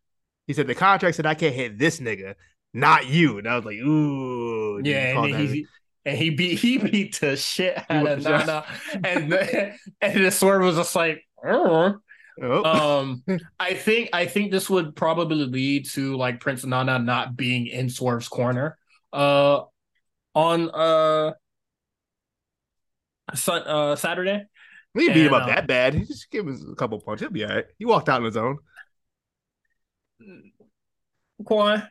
He said the contract said I can't hit this nigga, not you. And I was like, ooh, Yeah, and called then that- he and he beat he beat the shit out of Nana, and and the swerve was just like, "Uh." Oh. um, I think I think this would probably lead to like Prince Nana not being in Swerve's corner, uh, on uh, sun, uh Saturday. we didn't beat him up uh, that bad. He just give him a couple punches. He'll be all right. He walked out on his own. Quan,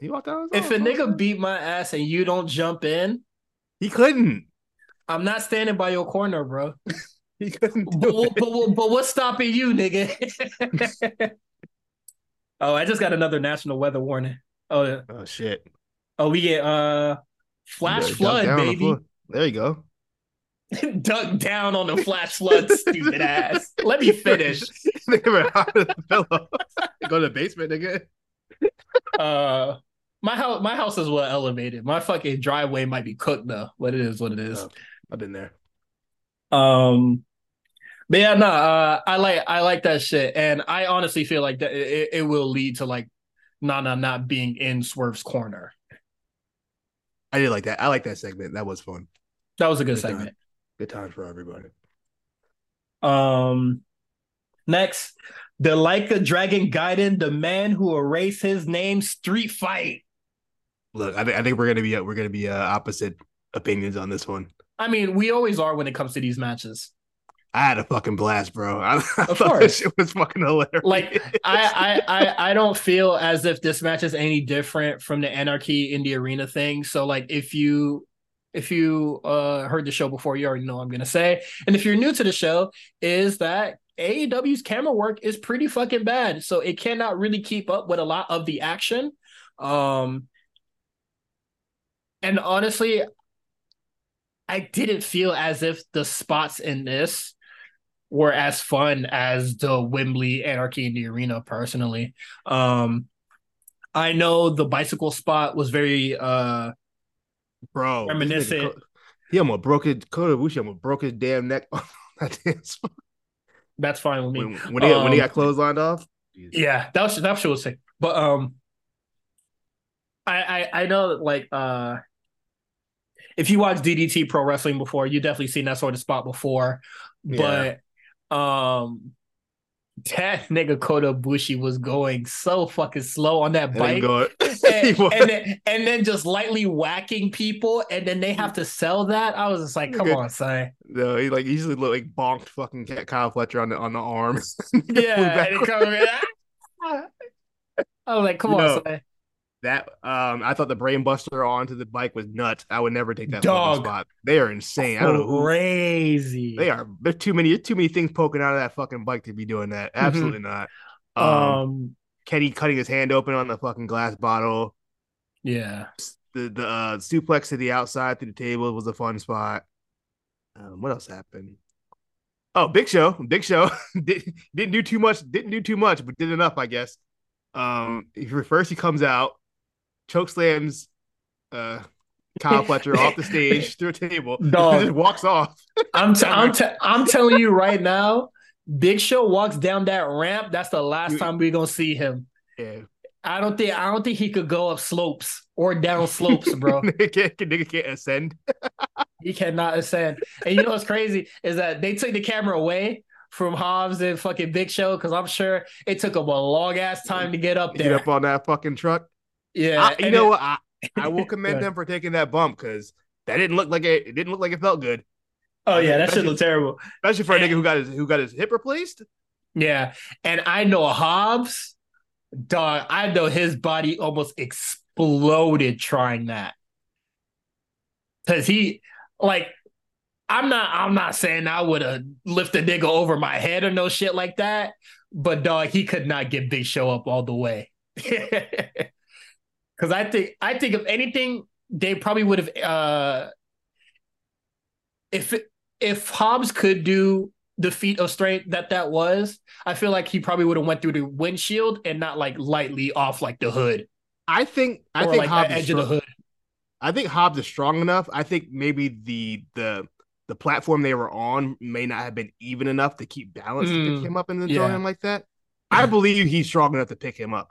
He walked out on his if a nigga beat my ass and you don't jump in, he couldn't. I'm not standing by your corner, bro. He couldn't but, do what- it. but, what- but what's stopping you, nigga? oh, I just got another national weather warning. Oh, yeah. Oh shit! oh, we get uh flash flood, down on the baby. There you go. Duck down on the flash flood, stupid ass. Let me finish. Nigga went hard as a pillow. Go to the basement, nigga. Uh, my house, my house is well elevated. My fucking driveway might be cooked though, but it is what it is. Oh, I've been there. Um, but yeah, no, uh, I like I like that shit, and I honestly feel like that it, it will lead to like Nana not being in Swerve's corner. I did like that. I like that segment. That was fun. That was a good Good time. segment. Good times for everybody. Um, next, the Like a Dragon Gaiden, the man who erased his name, Street Fight. Look, I think I think we're gonna be we're gonna be uh, opposite opinions on this one. I mean, we always are when it comes to these matches. I had a fucking blast, bro. I, I thought course. this shit was fucking hilarious. Like, I, I, I, I don't feel as if this match is any different from the Anarchy in the Arena thing. So, like, if you, if you uh heard the show before, you already know what I'm gonna say. And if you're new to the show, is that AEW's camera work is pretty fucking bad. So it cannot really keep up with a lot of the action. Um, and honestly, I didn't feel as if the spots in this were as fun as the Wembley Anarchy in the Arena personally. Um I know the bicycle spot was very uh bro, Reminiscent. He almost broke his Kota Ibushi almost broke his damn neck on that damn spot. that's fine with me. when, when he when he Um, got clotheslined off. Jesus. Yeah, that was that shit was sick. But um I, I I know that like uh if you watch DDT Pro Wrestling before, you definitely seen that sort of spot before. But um that nigga Kota Ibushi was going so fucking slow on that bike. and, and then and then just lightly whacking people, and then they have to sell that. I was just like, come on, son. no, he like easily looked like bonked fucking Kyle Fletcher on the on the arm. Yeah, and it comes, I was like, come You on, know, son. That um, I thought the brain buster onto the bike was nuts. I would never take that Dog. spot. They are insane. I don't know who Crazy. they are. There's too many too many things poking out of that fucking bike to be doing that. Absolutely not. Um, Um, Kenny cutting his hand open on the fucking glass bottle. yeah. The the uh, suplex to the outside through the table was a fun spot. Um, what else happened? Oh, Big Show. Big Show Did, didn't do too much. Didn't do too much, but did enough, I guess. Um, first he comes out, choke slams, uh, Kyle Fletcher off the stage through a table, Dog. just walks off. I'm t- I'm t- I'm telling you right now, Big Show walks down that ramp. That's the last time we're gonna see him. Yeah, I don't think I don't think he could go up slopes or down slopes, bro. nigga, can't, nigga can't ascend. he cannot ascend. And you know what's crazy is that they took the camera away from Hobbs and fucking Big Show because I'm sure it took him a long ass time to get up Get there. up on that fucking truck. Yeah, I- you know it- what? I, I will commend them for taking that bump because that didn't look like it. It didn't look like it felt good, Oh yeah, that shit looked terrible. especially for a nigga who got his who got his hip replaced. Yeah, and I know Hobbs, dog. I know his body almost exploded trying that because he like. I'm not. I'm not saying I would have lifted nigga over my head or no shit like that. But dog, he could not get Big Show up all the way. Because I think, I think if anything, they probably would have. uh If if Hobbs could do the feat of strength that that was, I feel like he probably would have went through the windshield and not like lightly off like the hood I think I think like Hobbs edge of the strong. hood. I think Hobbs is strong enough. I think maybe the the the platform they were on may not have been even enough to keep balance to Mm, pick him up and then throw him like that. I believe he's strong enough to pick him up.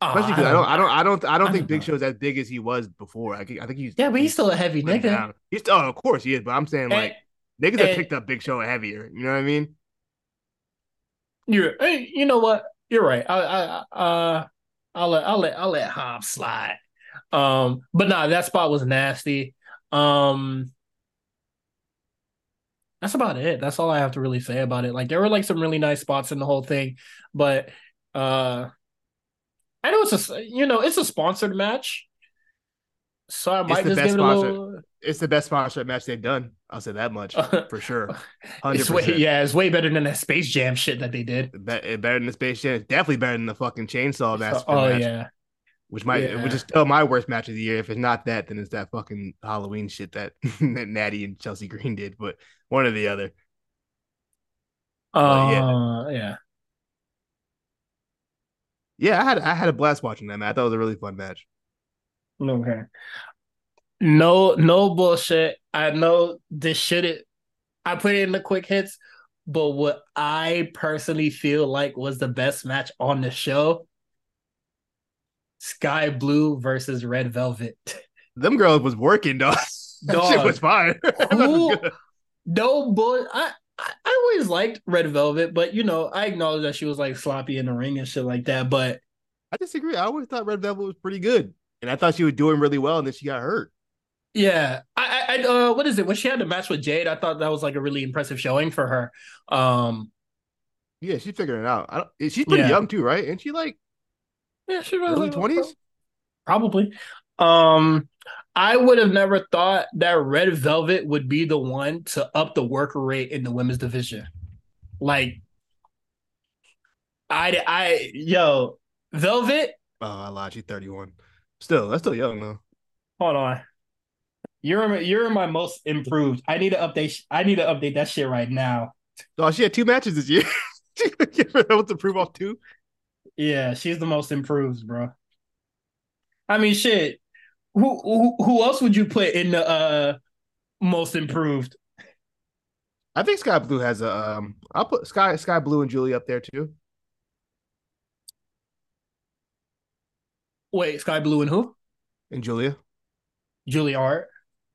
Oh, Especially because I don't, I don't, I don't, I don't I think don't Big know. Show's as big as he was before. I think, I think he's Yeah, but he's still a heavy nigga. down. He's oh, of course he is, but I'm saying like And- niggas have and- picked up Big Show heavier. You know what I mean? You're, hey, you know what? You're right. I, I, uh, I'll let, I'll let, I'll let Hobbs slide. Um, but nah, that spot was nasty. Um, that's about it. That's all I have to really say about it. Like there were like some really nice spots in the whole thing, but uh, I know it's a, you know, it's a sponsored match, so I might just give it a sponsor. little. It's the best sponsorship match they've done. I'll say that much for sure. Hundred It's way, yeah, it's way better than that Space Jam shit that they did. Better than the Space Jam. It's definitely better than the fucking Chainsaw oh match, yeah, which might, Yeah. which is still my worst match of the year. If it's not that, then it's that fucking Halloween shit that, that Natty and Chelsea Green did. But one or the other. uh, yeah. yeah. Yeah, I had I had a blast watching that match. I thought it was a really fun match. Okay. No, no bullshit. I know this shouldn't. I put it in the quick hits, but what I personally feel like was the best match on the show: Skye Blue versus Red Velvet. Them girls was working, dog. That shit was fire. Who- No bull. I, I I always liked Red Velvet, but you know I acknowledge that she was like sloppy in the ring and shit like that. But I disagree. I always thought Red Velvet was pretty good, and I thought she was doing really well, and then she got hurt. Yeah, I, I, uh, what is it? When she had the match with Jade, I thought that was like a really impressive showing for her. Um, Yeah, she's figuring it out. I don't, she's pretty Yeah. young too, right? And she like yeah, she was early twenties. probably. Um, I would have never thought that Red Velvet would be the one to up the worker rate in the women's division. Like, I, I, yo, Velvet. Oh, I lied. She's thirty one. Still, that's still young though. Hold on. You're you're my most improved. I need to update. I need to update that shit right now. Oh, she had two matches this year. she was able to prove off two. Yeah, she's the most improved, bro. I mean, shit. Who who, who else would you put in the uh most improved? I think Skye Blue has a. Um, I'll put Sky Skye Blue and Julie up there too. Wait, Skye Blue and who? And Julia. Julia Hart.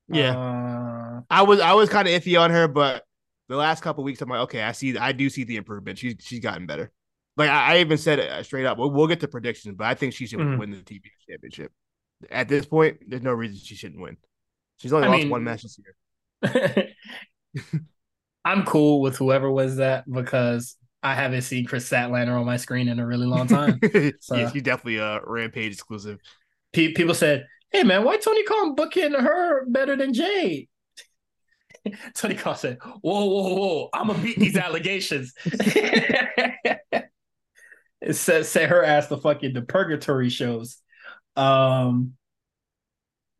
Yeah. Uh, I was I was kind of iffy on her, but the last couple weeks I'm like, okay, I see I do see the improvement. She's she's gotten better. Like I, I even said it uh, straight up. We'll, we'll, get to predictions, but I think she should Mhm. win the TV championship. At this point, there's no reason she shouldn't win. She's only I lost mean- one match this year. I'm cool with whoever was that because I haven't seen Kris Statlander on my screen in a really long time. So- yeah, she's definitely a Rampage exclusive. Pe- people said, "Hey man, why Tony Khan booking her better than Jade?" Tony Khan said, "Whoa, whoa, whoa! I'm gonna beat these allegations." it says, "Say her ass the fucking the purgatory shows." Um,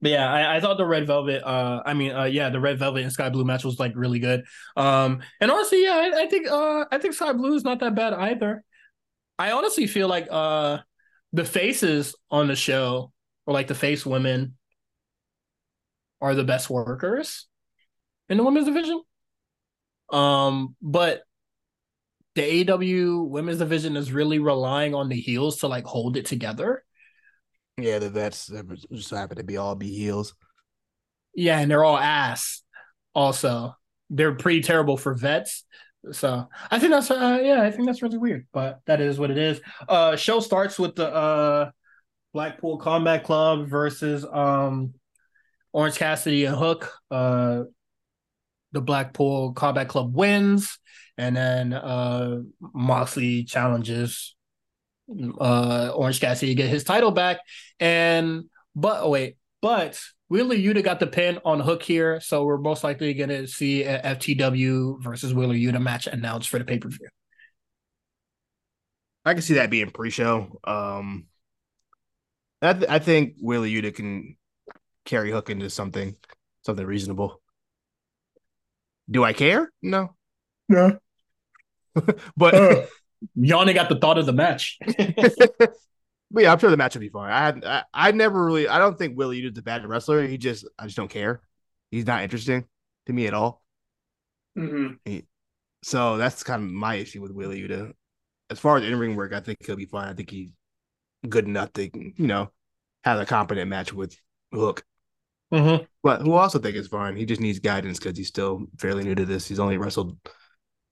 but yeah, I, I thought the red velvet. Uh, I mean, uh, yeah, the red velvet and sky blue match was like really good. Um, and honestly, yeah, I, I think uh, I think sky blue is not that bad either. I honestly feel like uh, the faces on the show or like the face women are the best workers in the women's division. Um, but the AW women's division is really relying on the heels to like hold it together. Yeah, the vets just happen to be all be heels. Yeah, and they're all ass. Also, they're pretty terrible for vets. So I think that's uh, yeah, I think that's really weird, but that is what it is. Uh, show starts with the uh Blackpool Combat Club versus um Orange Cassidy and Hook. Uh, the Blackpool Combat Club wins, and then uh Moxley challenges uh Orange Cassidy to get his title back, and but oh wait, but Wheeler Yuta got the pin on Hook here, so we're most likely going to see a FTW versus Wheeler Yuta match announced for the pay per view. I can see that being pre-show. Um, I, th- I think Wheeler Yuta can carry Hook into something, something reasonable. Do I care? No, No, but uh, Yanni got the thought of the match. but yeah, I'm sure the match will be fine. I had I, I never really I don't think Wheeler Yuta's a bad wrestler. He just I just don't care. He's not interesting to me at all. mm-hmm. So that's kind of my issue with Wheeler Yuta. As far as in ring work, I think he'll be fine. I think he's good enough to you know have a competent match with Hook. Mm-hmm. But who also think is fine. He just needs guidance because he's still fairly new to this. He's only wrestled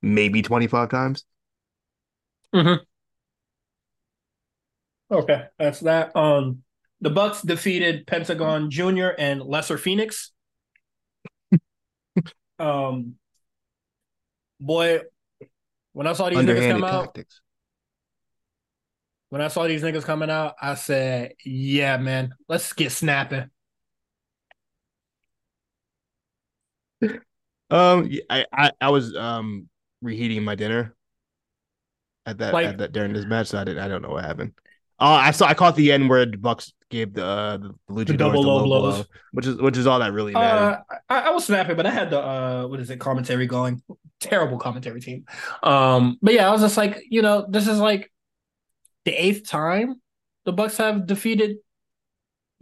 maybe 25 times. Okay, that's that. Um, the Bucks defeated Pentagon Junior and Lesser Phoenix. um, boy, when I saw these niggas Underhanded come out, when I saw these niggas coming out, I said, "Yeah, man, let's get snapping." Um, I, I I was um reheating my dinner at that Like- at that during this match, so I didn't I don't know what happened. Oh, I saw I caught the end where Bucks gave the uh, the luchadors the, double low low blows. blow, which is which is all that really mattered. Uh, I, I was snapping, but I had the uh, what is it, commentary going. Terrible commentary team. Um, but yeah, I was just like, you know, this is like the eighth time the Bucks have defeated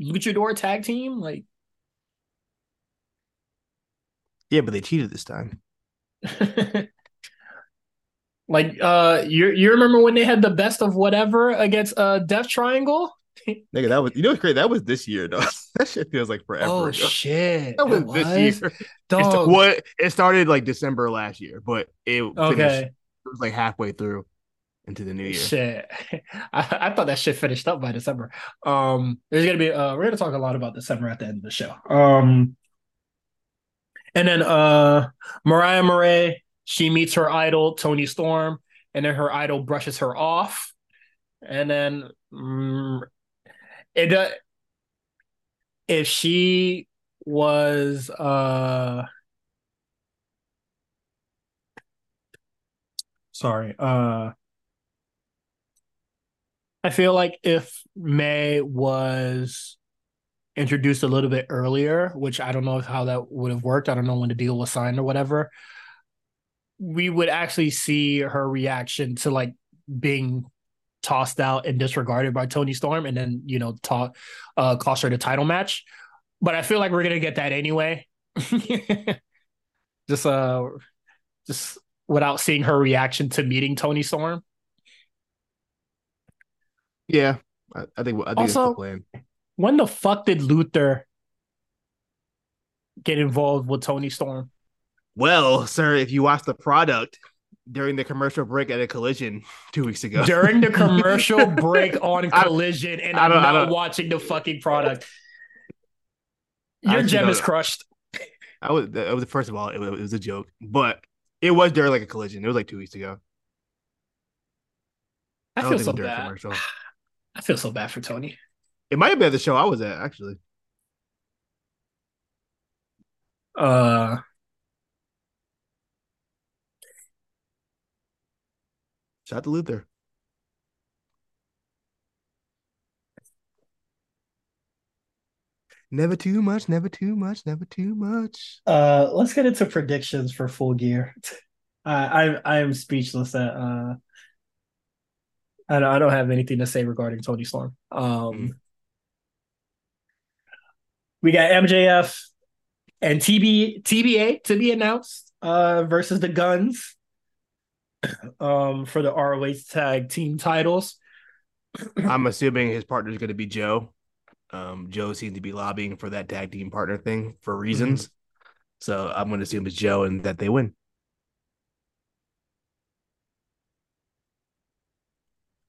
luchador tag team. Like, yeah, but they cheated this time. like uh, you you remember when they had the best of whatever against uh Death Triangle? Nigga, that was you know what's crazy? That was this year though. that shit feels like forever oh ago. shit! That was, It this was? year. It's, what it started like December last year, but it finished Okay. it was like halfway through into the new year. Shit, I, I thought that shit finished up by December. Um, there's gonna be uh, we're gonna talk a lot about December at the end of the show. Um, and then uh, Mariah Murray, she meets her idol Toni Storm, and then her idol brushes her off, and then mm, it uh, if she was uh sorry uh I feel like if May was introduced a little bit earlier, which I don't know how that would have worked. I don't know when the deal was signed or whatever. We would actually see her reaction to like being tossed out and disregarded by Toni Storm, and then you know, ta- uh, cost her the title match. But I feel like we're gonna get that anyway. just uh, just without seeing her reaction to meeting Toni Storm. Yeah, I, I think I think Also- the plan. When the fuck did Luther get involved with Toni Storm? Well, sir, if you watch the product during the commercial break at a collision two weeks ago. During the commercial break on collision, and I'm not watching the fucking product. Your gem is crushed. I was, that was first of all, it was, it was a joke, but it was during like a collision. It was like two weeks ago. I, I feel so bad. I feel so bad for Tony. It might have been the show I was at actually. Uh. Shout out to Luther. Never too much, never too much, never too much. Uh, let's get into predictions for Full Gear. I I am speechless at uh. I don't, I don't have anything to say regarding Toni Storm. Um, mm. we got MJF and TB TBA to be announced uh versus the Guns um for the ROH tag team titles. I'm assuming his partner is going to be Joe. Um, Joe seems to be lobbying for that tag team partner thing for reasons. Mm-hmm. So I'm going to assume it's Joe and that they win.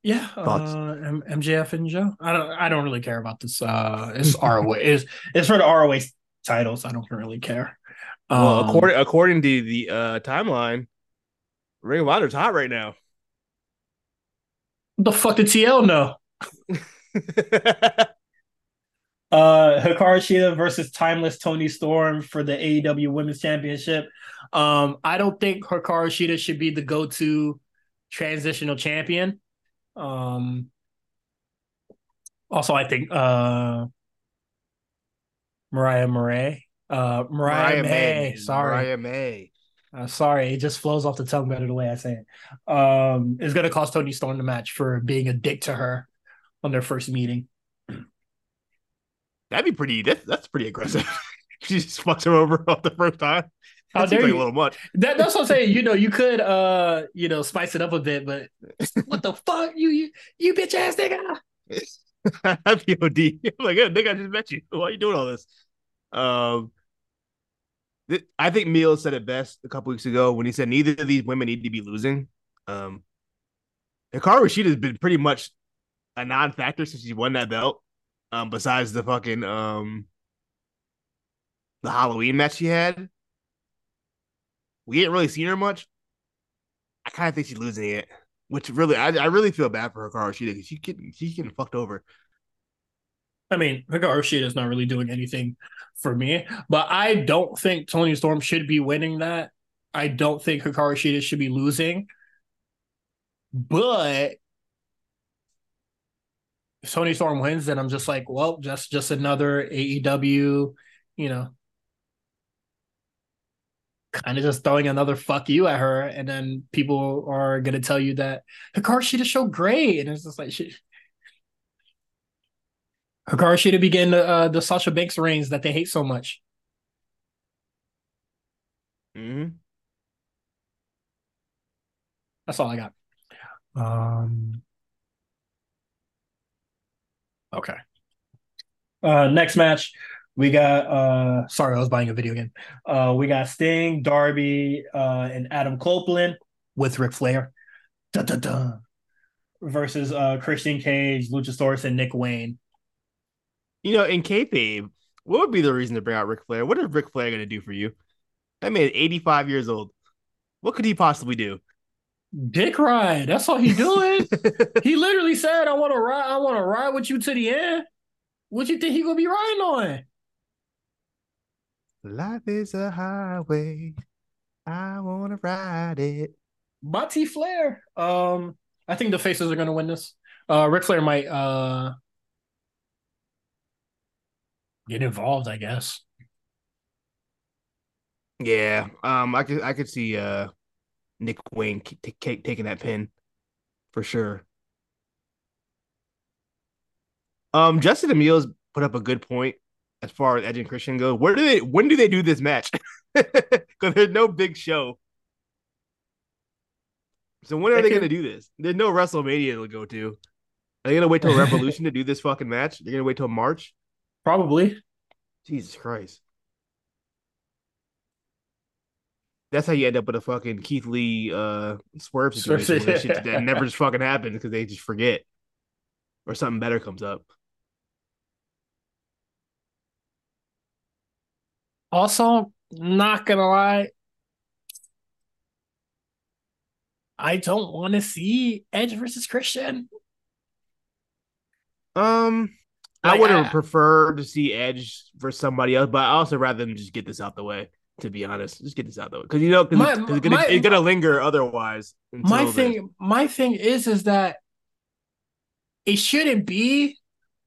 Yeah, Thoughts? uh, MJF and Joe. I don't. I don't really care about this. Uh, it's ROH. It's, it's for the ROH titles. I don't really care. Um, well, according according to the uh, timeline, Ring of Honor's hot right now. the fuck did TL know? uh Hikaru Shida versus Timeless Toni Storm for the AEW Women's Championship. Um, I don't think Hikaru Shida should be the go-to transitional champion. Um, also, I think uh, Mariah Murray, uh, Mariah, Mariah May, May, sorry, Mariah May. Uh, sorry, it just flows off the tongue better the way I say it. Um, is going to cost Toni Storm the match for being a dick to her on their first meeting. That'd be pretty. That's, that's pretty aggressive. she just fucks her over off the first time. How dare like you? a little much. That, that's what I'm saying. You know, you could uh, you know, spice it up a bit, but what the fuck, you you you bitch ass nigga. POD. I'm like, yeah, nigga, I just met you. Why are you doing all this? Um, I think Meal said it best a couple weeks ago when he said neither of these women need to be losing. Um, Hikaru Shida has been pretty much a non-factor since she won that belt. Um, besides the fucking um the Halloween match she had we ain't really seen her much. I kind of think she's losing it, which really, I, I really feel bad for Hikaru Shida because she getting she's getting fucked over. I mean, Hikaru is not really doing anything for me, but I don't think Toni Storm should be winning that. I don't think Hikaru Shida should be losing. But if Toni Storm wins, then I'm just like, well, just just another AEW, you know, kind of just throwing another fuck you at her, and then people are gonna tell you that Hikaru Shida show great, and it's just like she. Hikaru Shida begin the uh, the Sasha Banks reigns that they hate so much. Hmm. That's all I got. Um. Okay. Uh, next match, we got uh sorry, I was buying a video game. Uh we got Sting, Darby, uh, and Adam Copeland with Ric Flair. Dun, dun, dun. Versus uh Christian Cage, Luchasaurus, and Nick Wayne. You know, in kayfabe, what would be the reason to bring out Ric Flair? What is Ric Flair gonna do for you? That man is 85 years old. What could he possibly do? Dick ride. That's all he's doing. he literally said, I want to ride, I want to ride with you to the end. What you think he gonna be riding on? Life is a highway. I want to ride it. Monty Flair. Um, I think the faces are going to win this. Uh, Ric Flair might uh get involved, I guess. Yeah. Um, I could I could see uh Nick Wayne t- t- taking that pin for sure. Um, Justin Emil's put up a good point as far as Edge and Christian go. Where do they? When do they do this match? Because there's no big show. So when are they, going to do this? There's no WrestleMania to go to. Are they going to wait till Revolution to do this fucking match? They're going to wait till March. Probably. Jesus Christ. That's how you end up with a fucking Keith Lee uh swerve situation where shit that never just fucking happens because they just forget. Or something better comes up. Also, not gonna lie, I don't want to see Edge versus Christian. Um, like, I would have preferred to see Edge for somebody else, but I also rather them just get this out the way. To be honest, just get this out the way because you know cause my, it's, gonna, my, it's, gonna, linger otherwise. My thing, then. my thing is, is that it shouldn't be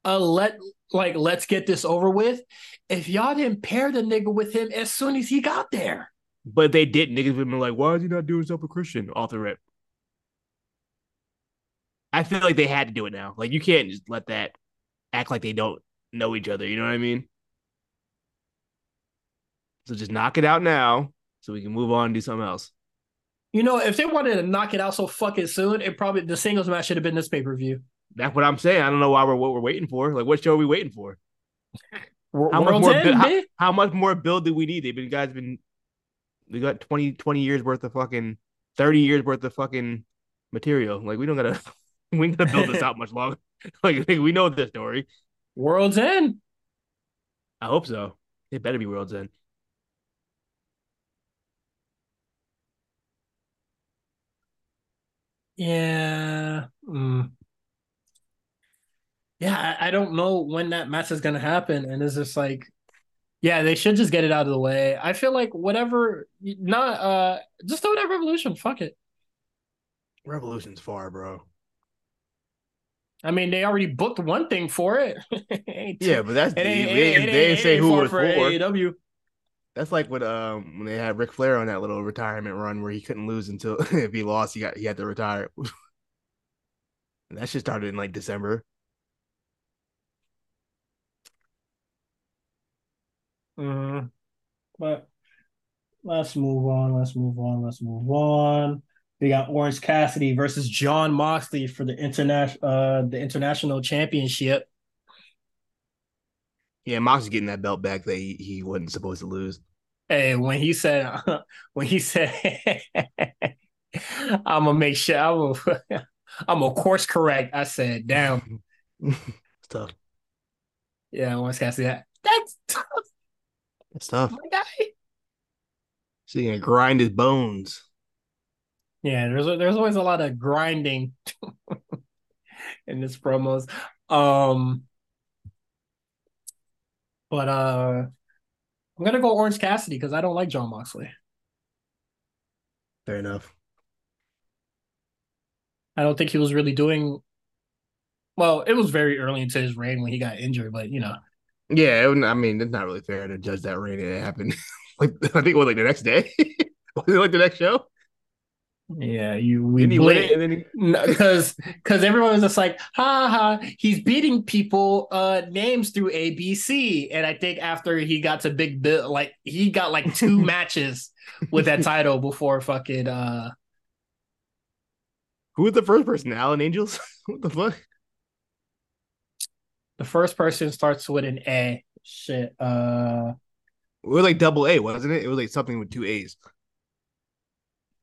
a let like let's get this over with. If y'all didn't pair the nigga with him as soon as he got there, but they did. Niggas would be like, why is he not doing stuff with Christian off the rip? I feel like they had to do it now. Like you can't just let that act like they don't know each other. You know what I mean? So just knock it out now so we can move on and do something else. You know, if they wanted to knock it out so fucking soon, it probably the singles match should have been this pay per view. That's what I'm saying. I don't know why we're what we're waiting for. Like, what show are we waiting for? How much more? End, how, how, much more build do we need? They've been guys been we got 20, 20 years worth of fucking 30 years worth of fucking material. Like we don't gotta we ain't gonna build this out much longer. like we know the story. World's End. I hope so. It better be World's End. Yeah. Mm. Yeah, I, I, don't know when that match is gonna happen, and it's just like yeah, they should just get it out of the way. I feel like whatever, not uh, just throw it at Revolution. Fuck it. Revolution's far, bro. I mean, they already booked one thing for it. yeah, but that's it ain't, they, it, they, say who it was for. AEW. That's like what um when they had Ric Flair on that little retirement run where he couldn't lose until if he lost, he got he had to retire. and that shit started in like December. Mm, but let's move on. Let's move on. Let's move on. We got Orange Cassidy versus Jon Moxley for the international uh the international championship. Yeah, Moxley getting that belt back that he, he wasn't supposed to lose. Hey, when he said when he said I'm gonna make sure I'm gonna, I'm gonna course correct. I said, damn. it's tough. Yeah, Orange Cassidy. That's tough. That's tough. My guy. So he gonna grind his bones. Yeah, there's there's always a lot of grinding in this promos. Um but uh I'm gonna go Orange Cassidy because I don't like Jon Moxley. Fair enough. I don't think he was really doing well, it was very early into his reign when he got injured, but you know, yeah, I mean, it's not really fair to judge that rain. It happened like I think it was like the next day, was it like the next show. Yeah, you we because because everyone was just like, ha ha, he's beating people uh names through ABC, and I think after he got to Big Bill, like he got like two matches with that title before fucking uh. Who was the first person? Alan Angels? what the fuck? The first person starts with an A. Shit. Uh it was like double A, wasn't it? It was like something with two A's.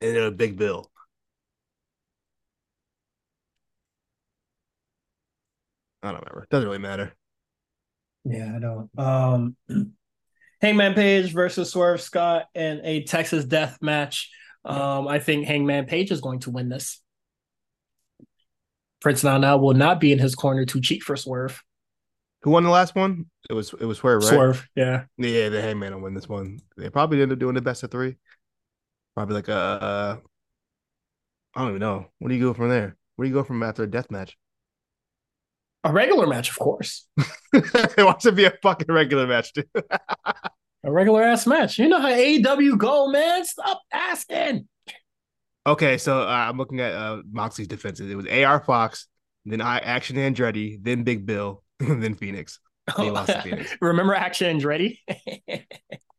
And a big bill. I don't remember. Doesn't really matter. Yeah, I don't. Um Hangman Page versus Swerve Scott in a Texas death match. Um, I think Hangman Page is going to win this. Prince Nana will not be in his corner to cheat for Swerve. Who won the last one? It was it was Swerve, right? Swerve, yeah. Yeah, the Hangman will win this one. They probably ended up doing the best of three. Probably like a uh, I don't even know. Where do you go from there? Where do you go from after a death match? A regular match, of course. it wants to be a fucking regular match, dude. a regular ass match. You know how AEW go, man. Stop asking. Okay, so uh, I'm looking at uh, Moxley's defenses. It was AR Fox, then I Action Andretti, then Big Bill, then Phoenix. Oh, lost Phoenix. Remember Action Andretti?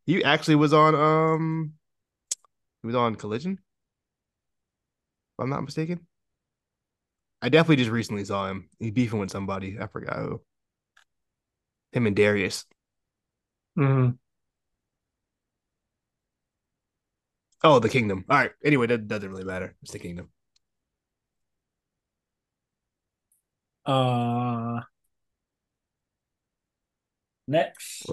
he actually was on um he was on Collision. If I'm not mistaken. I definitely just recently saw him. He's beefing with somebody. I forgot who. Him and Darius. Mm-hmm. Oh, the kingdom. All right. Anyway, that doesn't really matter. It's the kingdom. Uh, next,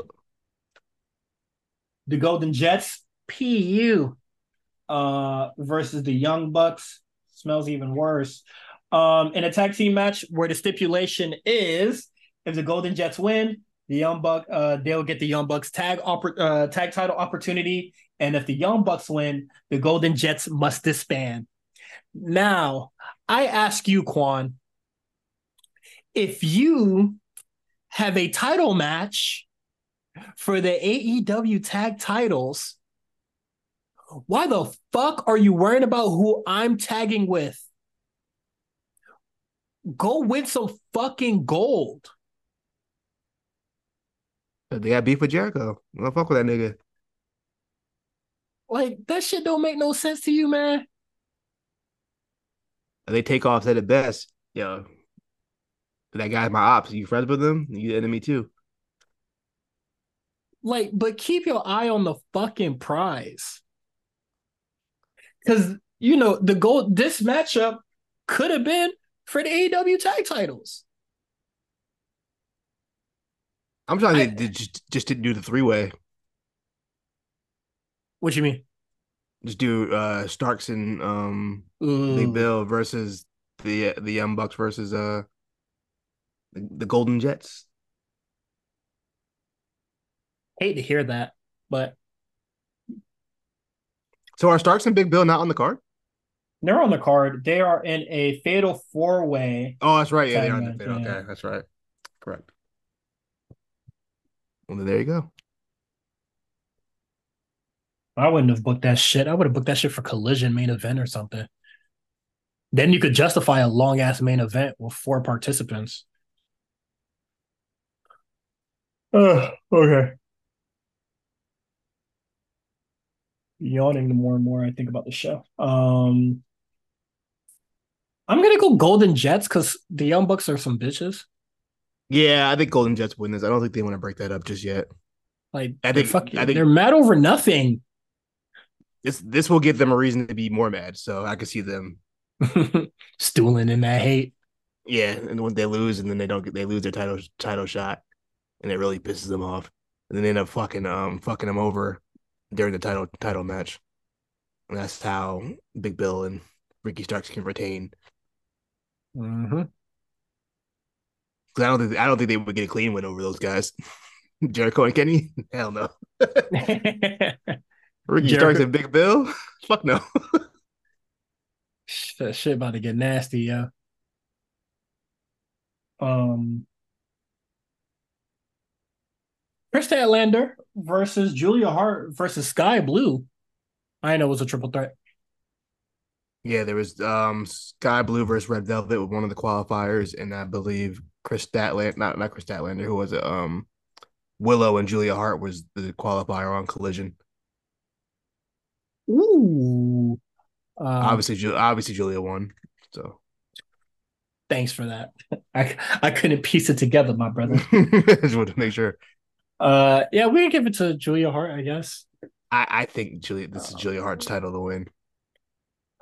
the Golden Jets, PU, uh, versus the Young Bucks. Smells even worse. Um, in a tag team match where the stipulation is if the Golden Jets win, the Young Buck, uh, they'll get the Young Bucks tag oppor- uh, tag title opportunity, and if the Young Bucks win, the Golden Jets must disband. Now, I ask you, Quan, if you have a title match for the AEW tag titles, why the fuck are you worrying about who I'm tagging with? Go win some fucking gold. They got beef with Jericho. Don't fuck with that nigga. Like that shit don't make no sense to you, man. They take off said it best. Yo, that guy's my ops. You friends with him? You enemy too. Like, but keep your eye on the fucking prize. Cause you know, the goal this matchup could have been for the AEW tag titles. I'm trying to they just just didn't do the three way. What you mean? Just do uh Starks and um Ooh. Big Bill versus the the Young Bucks versus uh the, the Golden Jets. Hate to hear that, but So are Starks and Big Bill not on the card? they're on the card. They are in a fatal four way. Oh, that's right. Yeah, they are on the yeah. Okay, that's right. Correct. Well, then there you go. I wouldn't have booked that shit. I would have booked that shit for collision main event or something. Then you could justify a long ass main event with four participants. Uh, okay. Yawning the more and more I think about the show. Um, I'm gonna go Golden Jets because the Young Bucks are some bitches. Yeah, I think Golden Jets win this. I don't think they want to break that up just yet. Like I they're think- fucking, I think- they're mad over nothing. This this will give them a reason to be more mad. So I could see them. Stooling in that hate. Yeah, and when they lose, and then they don't get they lose their title title shot, and it really pisses them off. And then they end up fucking um fucking them over during the title title match. And that's how Big Bill and Ricky Starks can retain. Mm-hmm. Because I don't think I don't think they would get a clean win over those guys. Jericho and Kenny? Hell no. Ricky Starks and Big Bill? Fuck no. That shit about to get nasty, yeah. Um, Kris Statlander versus Julia Hart versus Skye Blue. I know it was a triple threat. Yeah, there was um Skye Blue versus Red Velvet with one of the qualifiers, and I believe Kris Statlander, not not Kris Statlander, who was it? Um, Willow and Julia Hart was the qualifier on Collision. Ooh. Um, obviously, obviously Julia won. So thanks for that. I I couldn't piece it together, my brother. just wanted to make sure. Uh, yeah, we can give it to Julia Hart, I guess. I I think Julia, this is Julia Hart's title to win.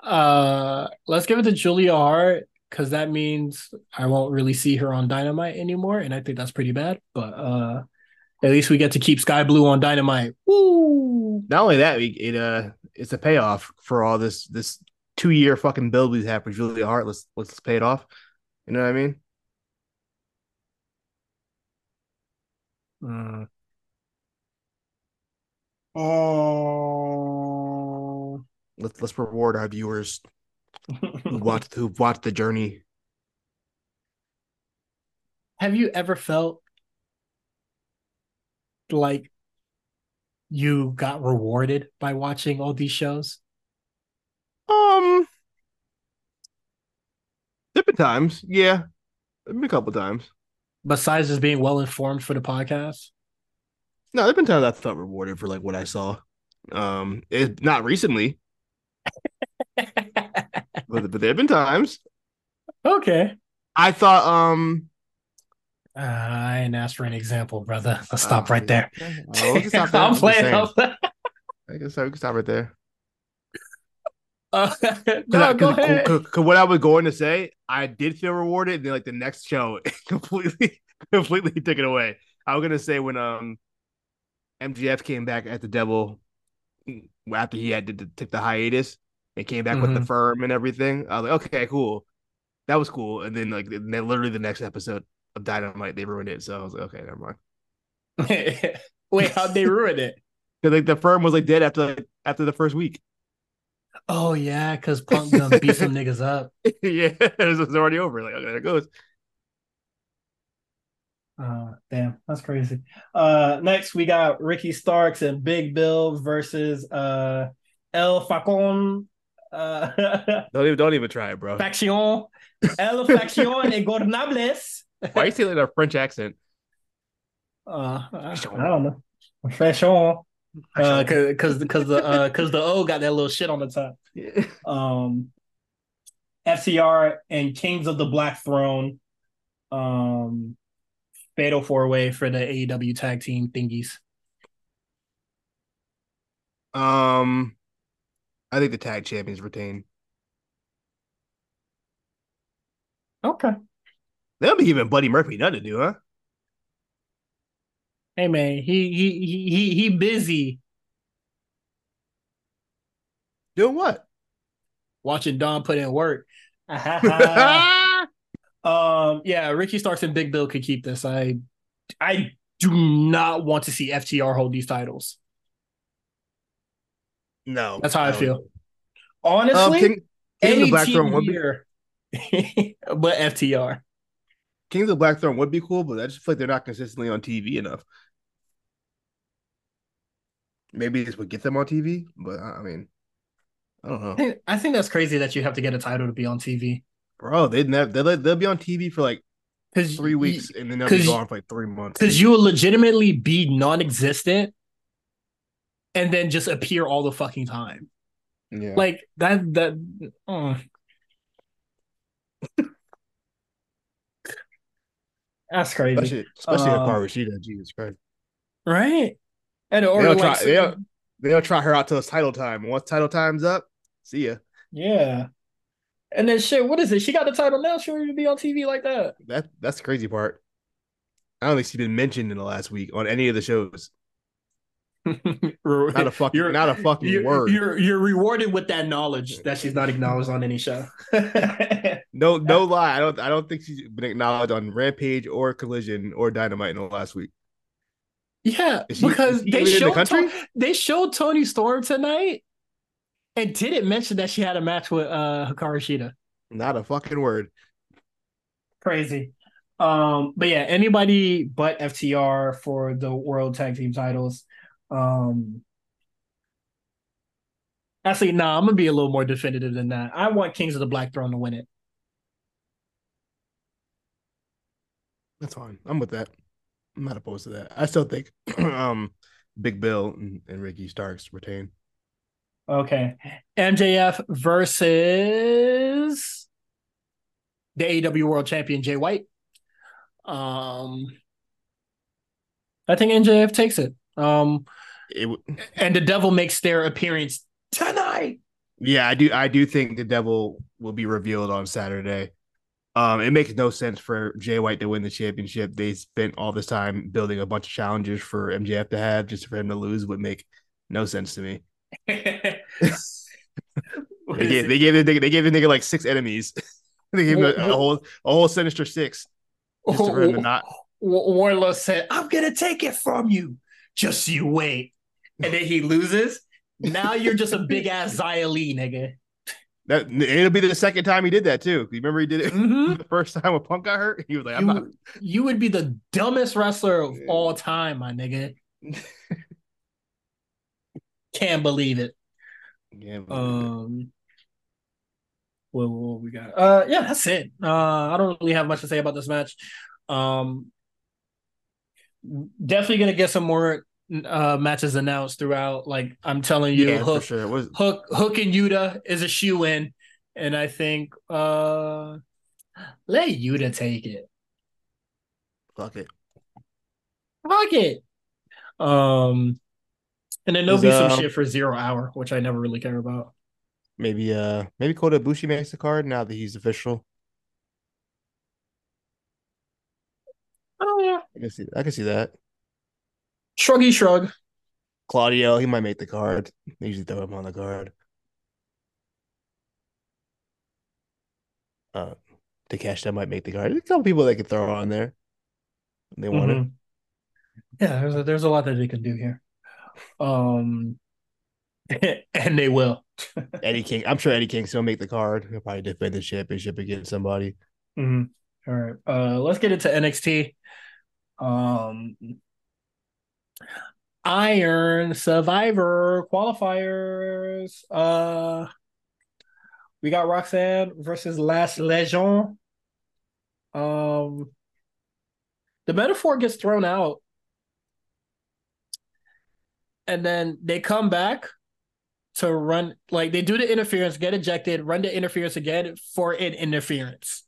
Uh, let's give it to Julia Hart because that means I won't really see her on Dynamite anymore, and I think that's pretty bad. But uh, at least we get to keep Skye Blue on Dynamite. Woo! Not only that, we- it uh, it's a payoff for all this this two year fucking build we've had for Julia Hart. Let's let's pay it off. You know what I mean? Mm. Oh. Let's let's reward our viewers who watched who watched the journey. Have you ever felt like you got rewarded by watching all these shows? Um, different times, yeah, There've been a couple times. Besides just being well informed for the podcast? No, there've been times I felt rewarded for like what I saw. Um, it not recently, but but there've been times okay. I thought um Uh, I ain't asked for an example, brother. Let's stop uh, right there. Oh. I'm playing. I guess we can stop right there. Uh, no, go ahead. Cause, cause what I was going to say, I did feel rewarded. And then, like the next show, completely, completely took it away. I was gonna say when um MJF came back at the Devil after he had to take the hiatus and came back mm-hmm. with the mm-hmm. firm and everything. I was like, okay, cool, that was cool. And then like then literally the next episode of Dynamite, they ruined it. So I was like, okay, never mind. Wait, how'd they ruin it? Because like the firm was like dead after like, after the first week. Oh yeah, because Punk done beat some niggas up. yeah, it was, already over. Like, okay, there it goes. Uh, damn, that's crazy. Uh, next we got Ricky Starks and Big Bill versus uh El Facon. Uh, don't even don't even try it, bro. Faction, El Faction Ingobernables. Why are you saying like a French accent? Uh, I, I don't know. Faction. Uh, cause, cause, cause the, uh, cause the O got that little shit on the top. Um, FTR and Kings of the Black Throne. Um, fatal four way for the AEW tag team thingies? Um, I think the tag champions retain. Okay. They'll be giving Buddy Murphy nothing to do, huh? Hey man, he he he he busy. Doing what? Watching Don put in work. Um, yeah, Ricky Starks and Big Bill could keep this. I I do not want to see FTR hold these titles. No, that's how I, I feel. Honestly, um, King, King any Black team here, but FTR. King of the Black Throne would be cool, but I just feel like they're not consistently on TV enough. Maybe this would get them on TV, but I mean, I don't know. I think, I think that's crazy that you have to get a title to be on TV bro. They'd never they'll, they'll be on TV for like three weeks and then they'll be gone for like three months. Because you will legitimately be non-existent and then just appear all the fucking time. Yeah. Like that that oh. That's crazy. Especially, especially uh, Hikaru Shida, Jesus Christ. Right? And or they'll, like, try, they'll, they'll try her out till it's title time. Once title time's up, see ya. Yeah. And then shit, what is it? She got the title now. She will be on TV like that. That that's the crazy part. I don't think she's been mentioned in the last week on any of the shows. not a fucking you're, not a fucking you're, word. You're you're rewarded with that knowledge that she's not acknowledged on any show. no, no lie. I don't I don't think she's been acknowledged on Rampage or Collision or Dynamite in the last week. Yeah, because they showed the to, they showed Toni Storm tonight, and didn't mention that she had a match with uh Hikaru Shida. Not a fucking word. Crazy. Um, but yeah, anybody but FTR for the world tag team titles. Um actually, no, nah, I'm gonna be a little more definitive than that. I want Kings of the Black Throne to win it. That's fine. I'm with that. I'm not opposed to that. I still think um Big Bill and, and Ricky Starks retain. Okay. MJF versus the AEW World Champion Jay White. Um I think MJF takes it. Um it w- and the devil makes their appearance tonight. Yeah, I do I do think the devil will be revealed on Saturday. Um, it makes no sense for Jay White to win the championship. They spent all this time building a bunch of challenges for MJF to have just for him to lose would make no sense to me they gave they gave the nigga they gave the nigga like six enemies. they gave him a, a, whole a whole sinister six. Just for him to not. Wardlow said, "I'm gonna take it from you. Just you wait." And then he loses. Now you're just a big ass Li, nigga. That it'll be the second time he did that too. You remember he did it mm-hmm. the first time when Punk got hurt. He was like, "I'm you, not." You would be the dumbest wrestler of all time, my nigga. Can't believe it. Yeah. Um. What, what we got? Uh, yeah, that's it. Uh, I don't really have much to say about this match. Um, definitely gonna get some more uh matches announced throughout. Like I'm telling you, yeah, Hook, sure. was... Hook, Hook, and Yuta is a shoe in, and I think uh let Yuta take it. Fuck it. Fuck it. Um, and then there'll Is, be some um, shit for zero hour, which I never really care about. Maybe uh maybe Kota Ibushi makes the card now that he's official. Oh yeah. I can see I can see that. Shruggy shrug. Claudio, he might make the card. They usually throw him on the card. Uh that might make the card. There's a couple people they could throw on there. if They want it. Mhm. Yeah, there's a, there's a lot that they can do here. Um, and they will. Eddie King. I'm sure Eddie King still make the card. He'll probably defend the championship against somebody. Mhm. All right. Uh, let's get into NXT. Um, Iron Survivor qualifiers. Uh, we got Roxanne versus Lash Legend. Um, the Meta-Four gets thrown out, and then they come back to run like they do the interference, get ejected, run the interference again for an interference.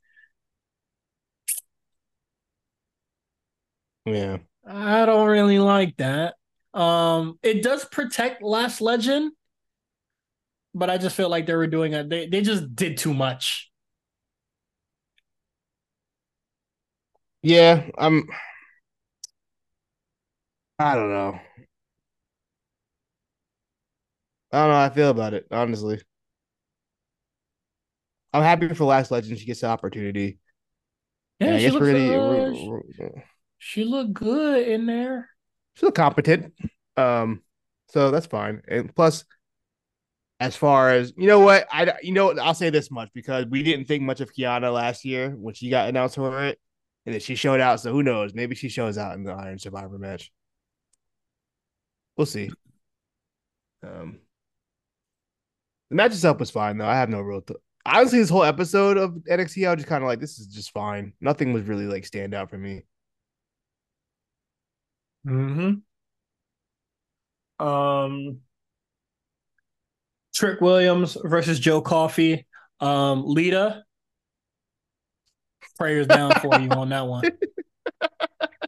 Yeah. I don't really like that. Um, it does protect Lash Legend, but I just feel like they were doing it. They they just did too much. Yeah. I'm I don't know. I don't know how I feel about it, honestly. I'm happy for Lash Legend. She gets the opportunity. Yeah, And I guess looks, we're gonna uh, she, looked good in there. She still competent. Um, so that's fine. And plus, as far as you know, what I you know, I'll say this much because we didn't think much of Kiana last year when she got announced for it, and then she showed out. So who knows? Maybe she shows out in the Iron Survivor match. We'll see. Um, the match itself was fine though. I have no real. Th- Honestly, this whole episode of NXT, I was just kind of like, this is just fine. Nothing was really like stand out for me. Mm-hmm. Um, Trick Williams versus Joe Coffey. Um, Lita, prayers down for you on that one.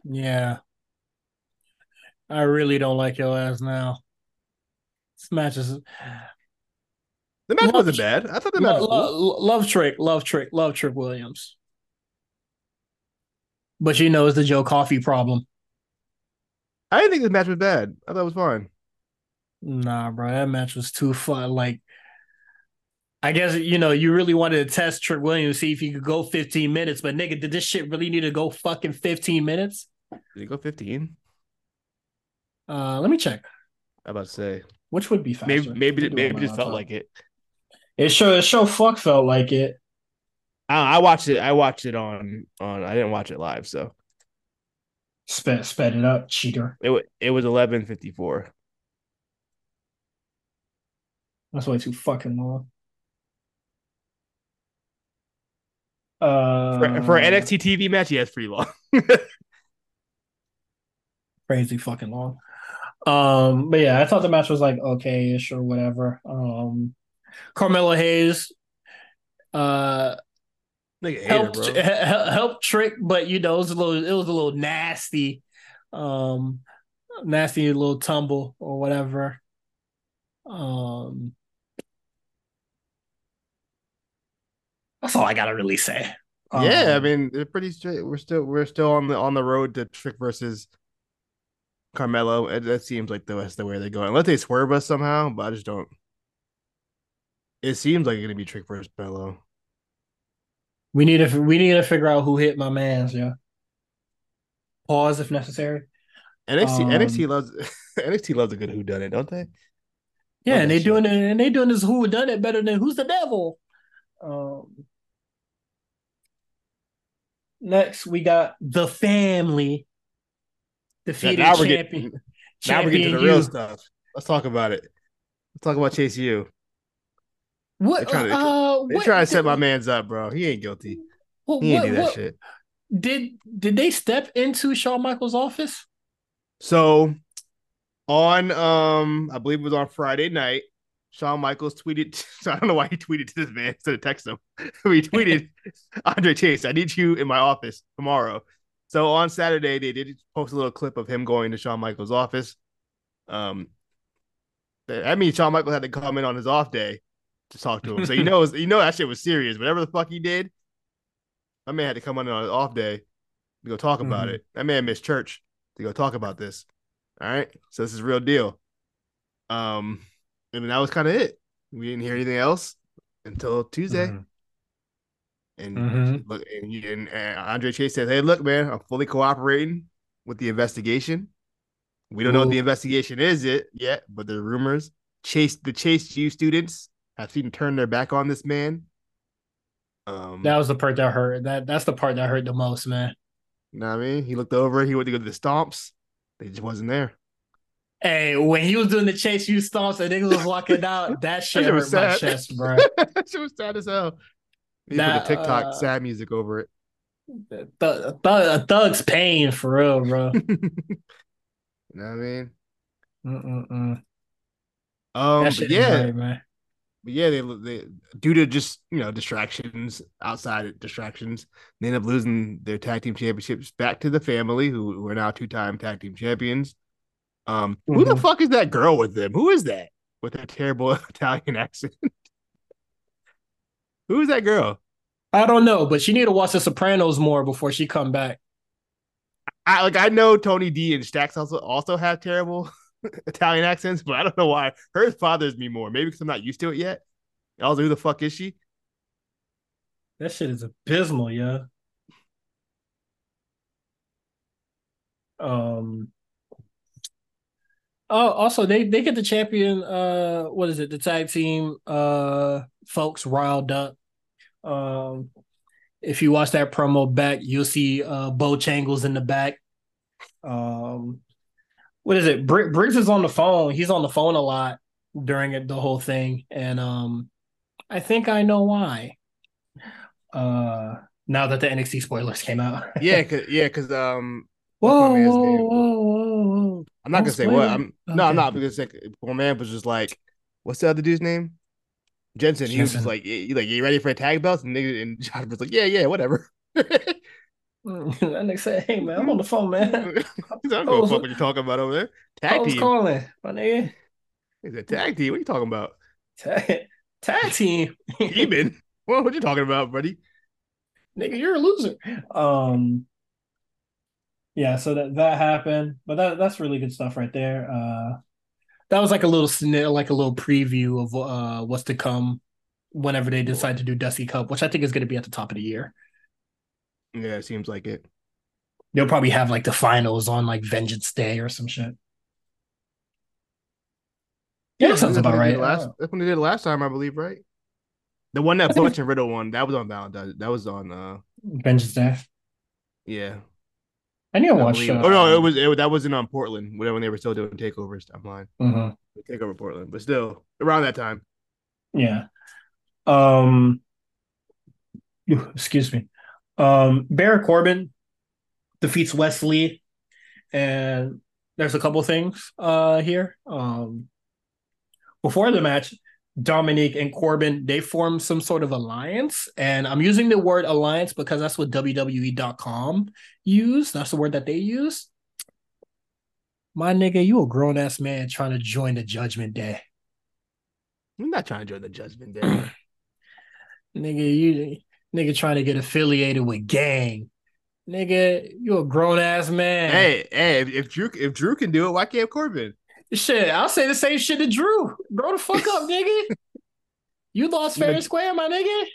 Yeah, I really don't like your ass now. This match is The match Love- wasn't bad. I thought the match Lo- was love Trick, love Trick, love Trick Williams. But you know, it's the Joe Coffey problem. I didn't think this match was bad. I thought it was fine. Nah, bro, that match was too fun. Like, I guess you know you really wanted to test Trick Williams, see if he could go 15 minutes. But nigga, did this shit really need to go fucking 15 minutes? Did he go 15? Uh, let me check. I about to say. Which would be faster? Maybe maybe do maybe it just felt like it. it. Sure, it sure fuck felt like it. I, I watched it. I watched it on on. I didn't watch it live, so Sped sped it up, cheater. it wa- it was 11:54. That's way too fucking long. Uh, For, for an NXT TV match, yeah, it's pretty long. crazy fucking long. Um, but yeah, I thought the match was like okay-ish or whatever. Um, Carmelo Hayes, uh, Nigga, hater, helped bro. helped Trick, but you know it was a little it was a little nasty, um, nasty little tumble or whatever. Um, that's all I gotta really say. yeah, I Um, mean, it's pretty straight. We're still we're still on the on the road to Trick versus Carmelo. It, that seems like the that's the way they're going. Unless they swerve us somehow, but I just don't. It seems like it's gonna be Trick versus Carmelo. We need to we need to figure out who hit my man's. Yeah. Pause if necessary. NXT Um, NXT loves NXT loves a good who done it, don't they? Yeah, and they shit. doing it, and they doing this who done it better than who's the devil. Um, next we got the family defeated now we're champion. getting now we're getting to the champion real U. stuff. Let's talk about it. Let's talk about Chase U. What? They're trying to- uh, They what trying to set my man's up, bro. He ain't guilty. What, He ain't what- do that what- shit. Did did they step into Shawn Michaels' office? So on um, I believe it was on Friday night. Shawn Michaels tweeted. So I don't know why he tweeted to this man instead of text him. he tweeted, "Andre Chase, I need you in my office tomorrow." So on Saturday, they did post a little clip of him going to Shawn Michaels' office. Um, that means Shawn Michaels had to come in on his off day to talk to him. So you know, you know that shit was serious. Whatever the fuck he did, my man had to come on his off day to go talk about Mhm. it. That man missed church to go talk about this. All right, so this is real deal. Um, and that was kind of it. We didn't hear anything else until Tuesday. Mhm. And Mhm. look, and, you- and uh, Andre Chase says, "Hey, look, man, I'm fully cooperating with the investigation. We don't know what the investigation is it yet, but the rumors Chase the Chase U students have seen turn their back on this man. Um, That was the part that hurt. That that's the part that hurt the most, man. you know what I mean? He looked over. He went to go to the stomps. They just wasn't there. Hey, when he was doing the chase you stomps and niggas was walking out, that shit shit hurt was my chest, bro. that shit was sad as hell. He put the TikTok uh, sad music over it. Th- th- a thug's pain for real, bro. you know what I mean? Mm-mm-mm. Um, That shit yeah, is man. But yeah, they, they due to just you know distractions, outside distractions, they end up losing their tag team championships back to the family, who, who are now two time tag team champions. Um, who the Mhm. fuck is that girl with them? Who is that with that terrible Italian accent? who is that girl? I don't know, but she need to watch The Sopranos more before she come back. I like I know Tony D and Stacks also also have terrible Italian accents, but I don't know why hers bothers me more. Maybe because I'm not used to it yet. I also, who the fuck is she? That shit is abysmal, yeah. Um. Oh, also they they get the champion. Uh, what is it? The tag team. Uh, folks riled up. Um, if you watch that promo back, you'll see uh Bo Changles in the back. Um, what is it? Br- Briggs is on the phone. He's on the phone a lot during it, the whole thing, and um, I think I know why. Uh, now that the NXT spoilers came out. Yeah, cause yeah, cause um, Whoa, whoa, whoa, whoa, whoa. I'm not Don't gonna say what. I'm no, I'm Okay. not because like my man was just like, what's the other dude's name? Jensen. He was just like, you like, you ready for a tag belt? And nigga and John was like, yeah, yeah, whatever. that nigga said, "Hey man, I'm on the phone, man. I don't know a fuck what you're talking about over there. I Tag was team. calling, my nigga. He said, tag team. What are you talking about? Tag, tag team, Even What what you talking about, buddy? nigga, you're a loser." Um, yeah, so that that happened, but that that's really good stuff right there. Uh, that was like a little snit, like a little preview of uh what's to come whenever they decide to do Dusty Cup, which I think is going to be at the top of the year. Yeah, it seems like it. They'll probably have like the finals on like Vengeance Day or some shit. Yeah, that sounds about right. Last, that's when they did it last time, I believe, right? The one that Butch and Riddle won, that was on Valentine's. That was on, uh, Vengeance Day. yeah. I need to watch. believe. Uh, oh no, it was it, that wasn't on Portland when they were still doing takeovers. I'm lying. mhm. Takeover Portland, but still around that time. Yeah. Um. Excuse me. Um. Baron Corbin defeats Wes Lee, and there's a couple things uh here. Um. Before the match, Dominic and Corbin they formed some sort of alliance, and I'm using the word alliance because that's what WWE.com use. That's the word that they use. My nigga, you a grown ass man trying to join the Judgment Day. I'm not trying to join the Judgment Day. Nigga, you nigga trying to get affiliated with gang. Nigga, you a grown ass man. hey, hey, if, if Drew if Drew can do it, why can't Corbin? Shit, I'll say the same shit to Drew. Grow the fuck up, nigga. You lost fair and square, my nigga.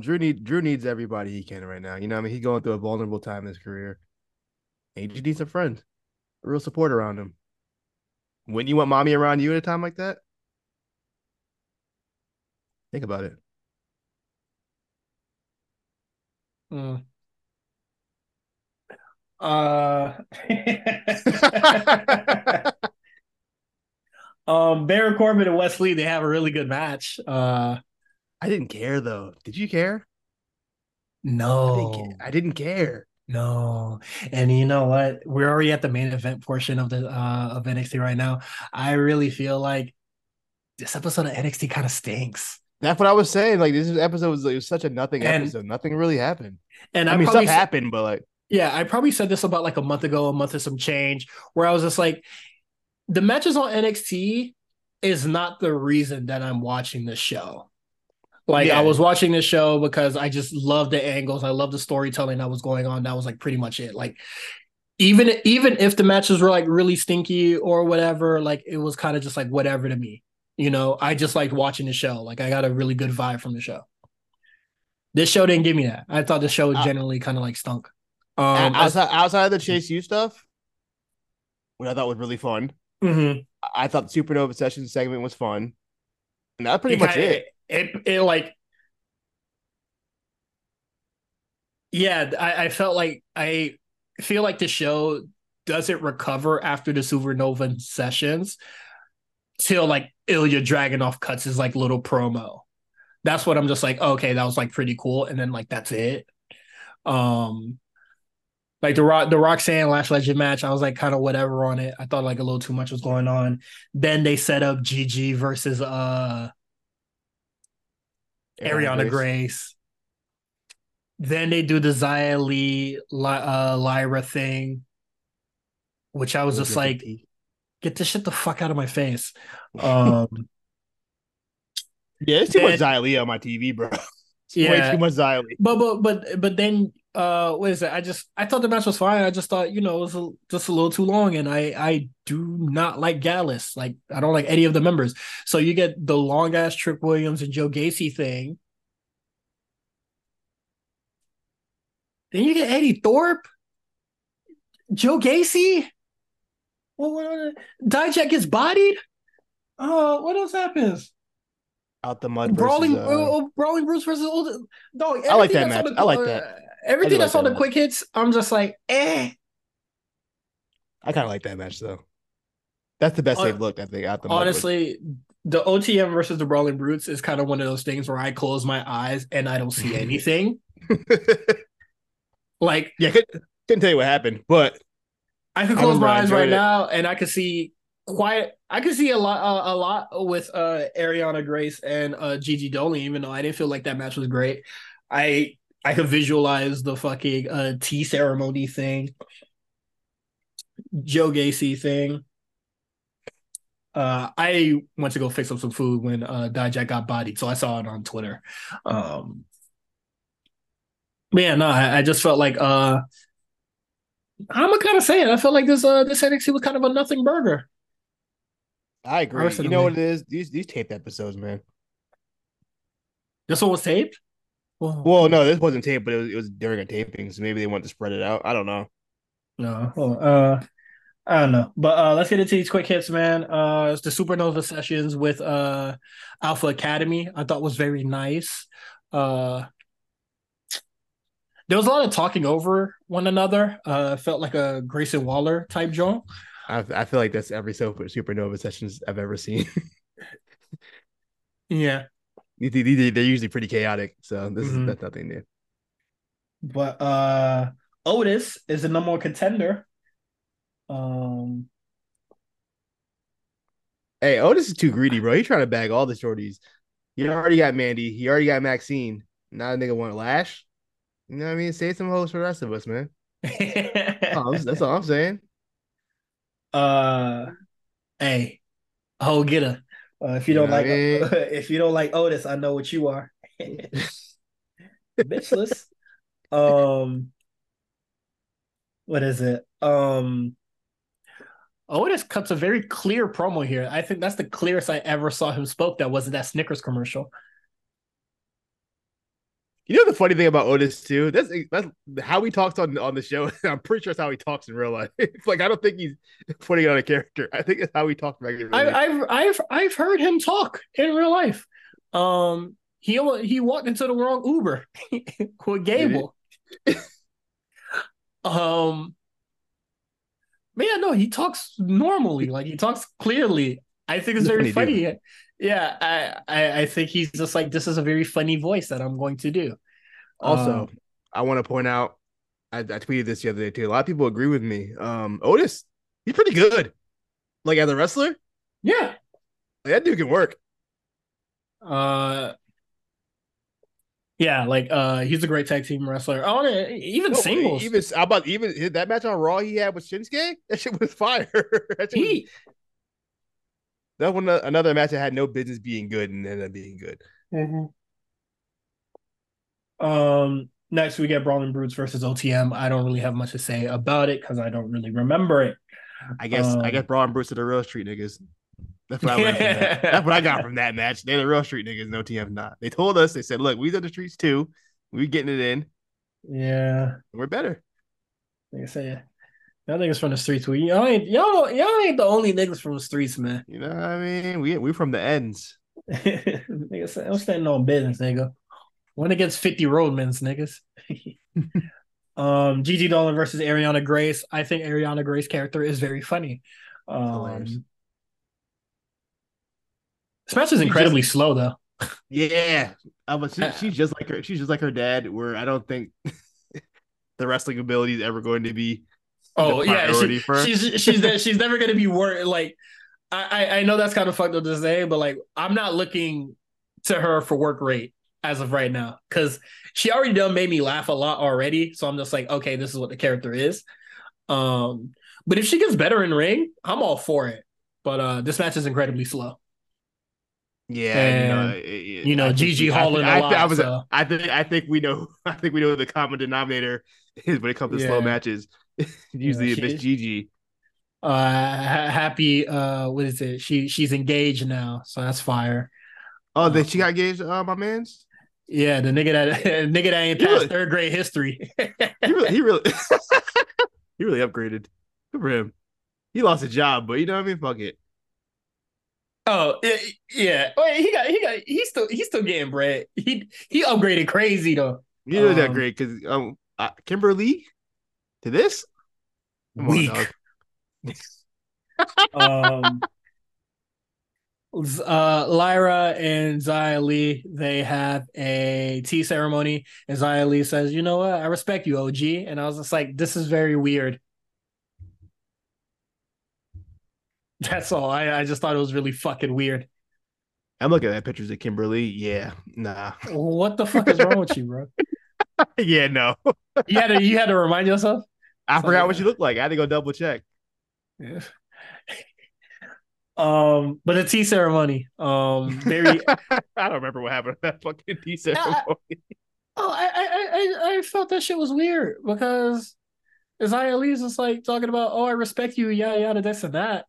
Drew need Drew needs everybody he can right now. You know, what I mean, he's going through a vulnerable time in his career. And he just needs a friend, a real support around him. Wouldn't you want mommy around you at a time like that, think about it. Mm. Uh, um, Baron Corbin and Wes Lee, they have a really good match. Uh, I didn't care though. Did you care? I didn't, no. I didn't care. No, and you know what? We're already at the main event portion of the uh of NXT right now. I really feel like this episode of NXT kind of stinks. That's what I was saying. Like this episode was, it was such a nothing And- episode. Nothing really happened. And I, I, mean, stuff s- happened, but like Yeah, I probably said this about like a month ago, a month of some change, where I was just like, the matches on NXT is not the reason that I'm watching the show. Like Yeah. I was watching this show because I just love the angles. I love the storytelling that was going on. That was like pretty much it. Like even even if the matches were like really stinky or whatever, like it was kind of just like whatever to me. You know, I just liked watching the show. Like I got a really good vibe from the show. This show didn't give me that. I thought the show Uh, generally kind of like stunk. Um, outside outside of the Chase U stuff, which I thought was really fun. mhm. I- thought the Supernova Sessions segment was fun. And that's pretty It much kinda- it. It, it like yeah, I, I felt like I feel like the show doesn't recover after the Supernova sessions till like Ilja Dragunov cuts his like little promo. That's what I'm just like, okay, that was like pretty cool. And then like that's it. Um like the Rock the Roxanne Lash Legend match, I was like kind of whatever on it. I thought like a little too much was going on. Then they set up GG versus uh Arianna Grace. Then they do the Xia Li Ly- uh, Lyra thing, which I was just like, get this shit the fuck out of my face. Um, yeah, it's too much then- Xia Li on my TV, bro. It's way Yeah. too much Xia Li. but but but but then uh, what is it? I just I thought the match was fine. I just thought you know it was a, just a little too long, and I I do not like Gallus. Like I don't like any of the members. So you get the long ass Trick Williams and Joe Gacy thing. Then you get Eddy Thorpe, Joe Gacy. What, what Dijak gets bodied. Uh, what else happens? Out the mud. Brawling, versus, uh, uh, Brawling Brutes versus old. Dog, I like that on match. the- I like uh, that. Everything that's like on that the match. quick hits, I'm just like, eh. I kind of like that match though. That's the best Hon- they've looked, I think. Out the mud. Honestly, the OTM versus the Brawling Brutes is kind of one of those things where I close my eyes and I don't see anything. like yeah, couldn't, couldn't tell you what happened, but I could close remember my eyes right it. now and I could see quite. I could see a lot, uh, a lot with uh Arianna Grace and uh Gigi Dolan, even though I didn't feel like that match was great. I I could visualize the fucking uh tea ceremony thing, Joe Gacy thing. Uh, I went to go fix up some food when uh Dijak got bodied, so I saw it on Twitter. Um, yeah, no, I, I just felt like uh, I'm gonna kind of saying. I felt like this uh this NXT was kind of a nothing burger. I agree. You know what it is? These these taped episodes, man. This one was taped. Well, Well, no, this wasn't taped, but it was, it was during a taping, so maybe they wanted to spread it out. I don't know. no, hold uh, I don't know, but uh, let's get into these quick hits, man. Uh, it's the Supernova sessions with uh Alpha Academy. I thought was very nice. Uh, there was a lot of talking over one another. Uh, felt like a Grayson Waller type joint. I, I feel like that's every super supernova sessions I've ever seen. Yeah, they're usually pretty chaotic, so this Mhm. is nothing new. but uh, Otis is the number one contender. Um, Hey, Otis is too greedy, bro. He's trying to bag all the shorties. He already got Mandy. He already got Maxine. Now a nigga want Lash. You know what I mean? Save some hoes for the rest of us, man. Oh, that's, all I'm saying. uh, hey, oh, get her. Uh, if you You don't like, I mean? if you don't like Otis, I know what you are. Bitchless. Um, what is it? Um, Otis cuts a very clear promo here. I think that's the clearest I ever saw him spoke. That wasn't that Snickers commercial. You know the funny thing about Otis too? That's that's how he talks on on the show. I'm pretty sure that's how he talks in real life. like I don't think he's putting on a character. I think it's how he talks regularly. I, I've I've I've heard him talk in real life. Um, he he walked into the wrong Uber with Gable. um, man, no, he talks normally. Like he talks clearly. I think it's very funny funny. Yeah, I, I I think he's just like this is a very funny voice that I'm going to do. also, Um, I want to point out, I, I tweeted this the other day too. A lot of people agree with me. Um, Otis, he's pretty good. Like as a wrestler, yeah. like, that dude can work. Uh, Yeah, like uh he's a great tag team wrestler. Oh, even no, singles. Even how about even that match on Raw he had with Shinsuke? That shit was fire. that, shit he, was, that one another match that had no business being good and ended up being good. Mm-hmm. Um next we get Brawling Brutes versus OTM. I don't really have much to say about it because I don't really remember it. I guess um, I guess Brawling Brutes are the real street niggas. That's what I that. That's what I got from that match. They're the real street niggas, no TM not. They told us, they said, look, we are the streets too. We're getting it in. Yeah. We're better. Like I said, y'all niggas from the streets. We y'all ain't y'all y'all ain't the only niggas from the streets, man. You know what I mean? We we from the ends. nigga said, I'm standing on business, nigga. One against 50 roadmans, niggas. um Gigi Dolan versus Arianna Grace. I think Arianna Grace character is very funny. Um, this match is incredibly just, slow though. Yeah, uh, but she, she's just like her. She's just like her dad. Where I don't think the wrestling ability is ever going to be. Oh yeah, she, she's she's she's never going to be worth like. I I know that's kind of fucked up to say, but like I'm not looking to her for work rate as of right now because she already done made me laugh a lot already. So I'm just like, okay, this is what the character is. Um, but if she gets better in ring, I'm all for it. But uh, this match is incredibly slow. Yeah, and, you know, it, you know Gigi hauling I, a lot. I, was, so. I think, I think we know, I think we know the common denominator is when it comes to yeah. slow matches. Usually, yeah, Miss Gigi. Uh, happy. Uh, what is it? She she's engaged now, so that's fire. Oh, that she got engaged. Uh, my man's. Yeah, the nigga that nigga that ain't passed really, third grade history. he really, he really, he really upgraded. Good for him. He lost a job, but you know what I mean. Fuck it. Oh yeah, Wait, he got he got he's still he's still getting bread. He he upgraded crazy though. He did um, that great because um uh, Kimberly to this Come weak. On, um, uh, Lyra and Xia Li, they have a tea ceremony, and Xia Li says, "You know what? I respect you, OG." And I was just like, "This is very weird." That's all. I, I just thought it was really fucking weird. I'm looking at pictures of Kimberly. Yeah, nah. What the fuck is wrong with you, bro? yeah, no. you had to you had to remind yourself. I forgot like, what she looked like. I had to go double check. Yeah. Um, but the tea ceremony, um, very. I don't remember what happened at that fucking tea ceremony. I, oh, I, I, I, I felt that shit was weird because Xia Li's just like talking about, oh, I respect you, yada yada, this and that.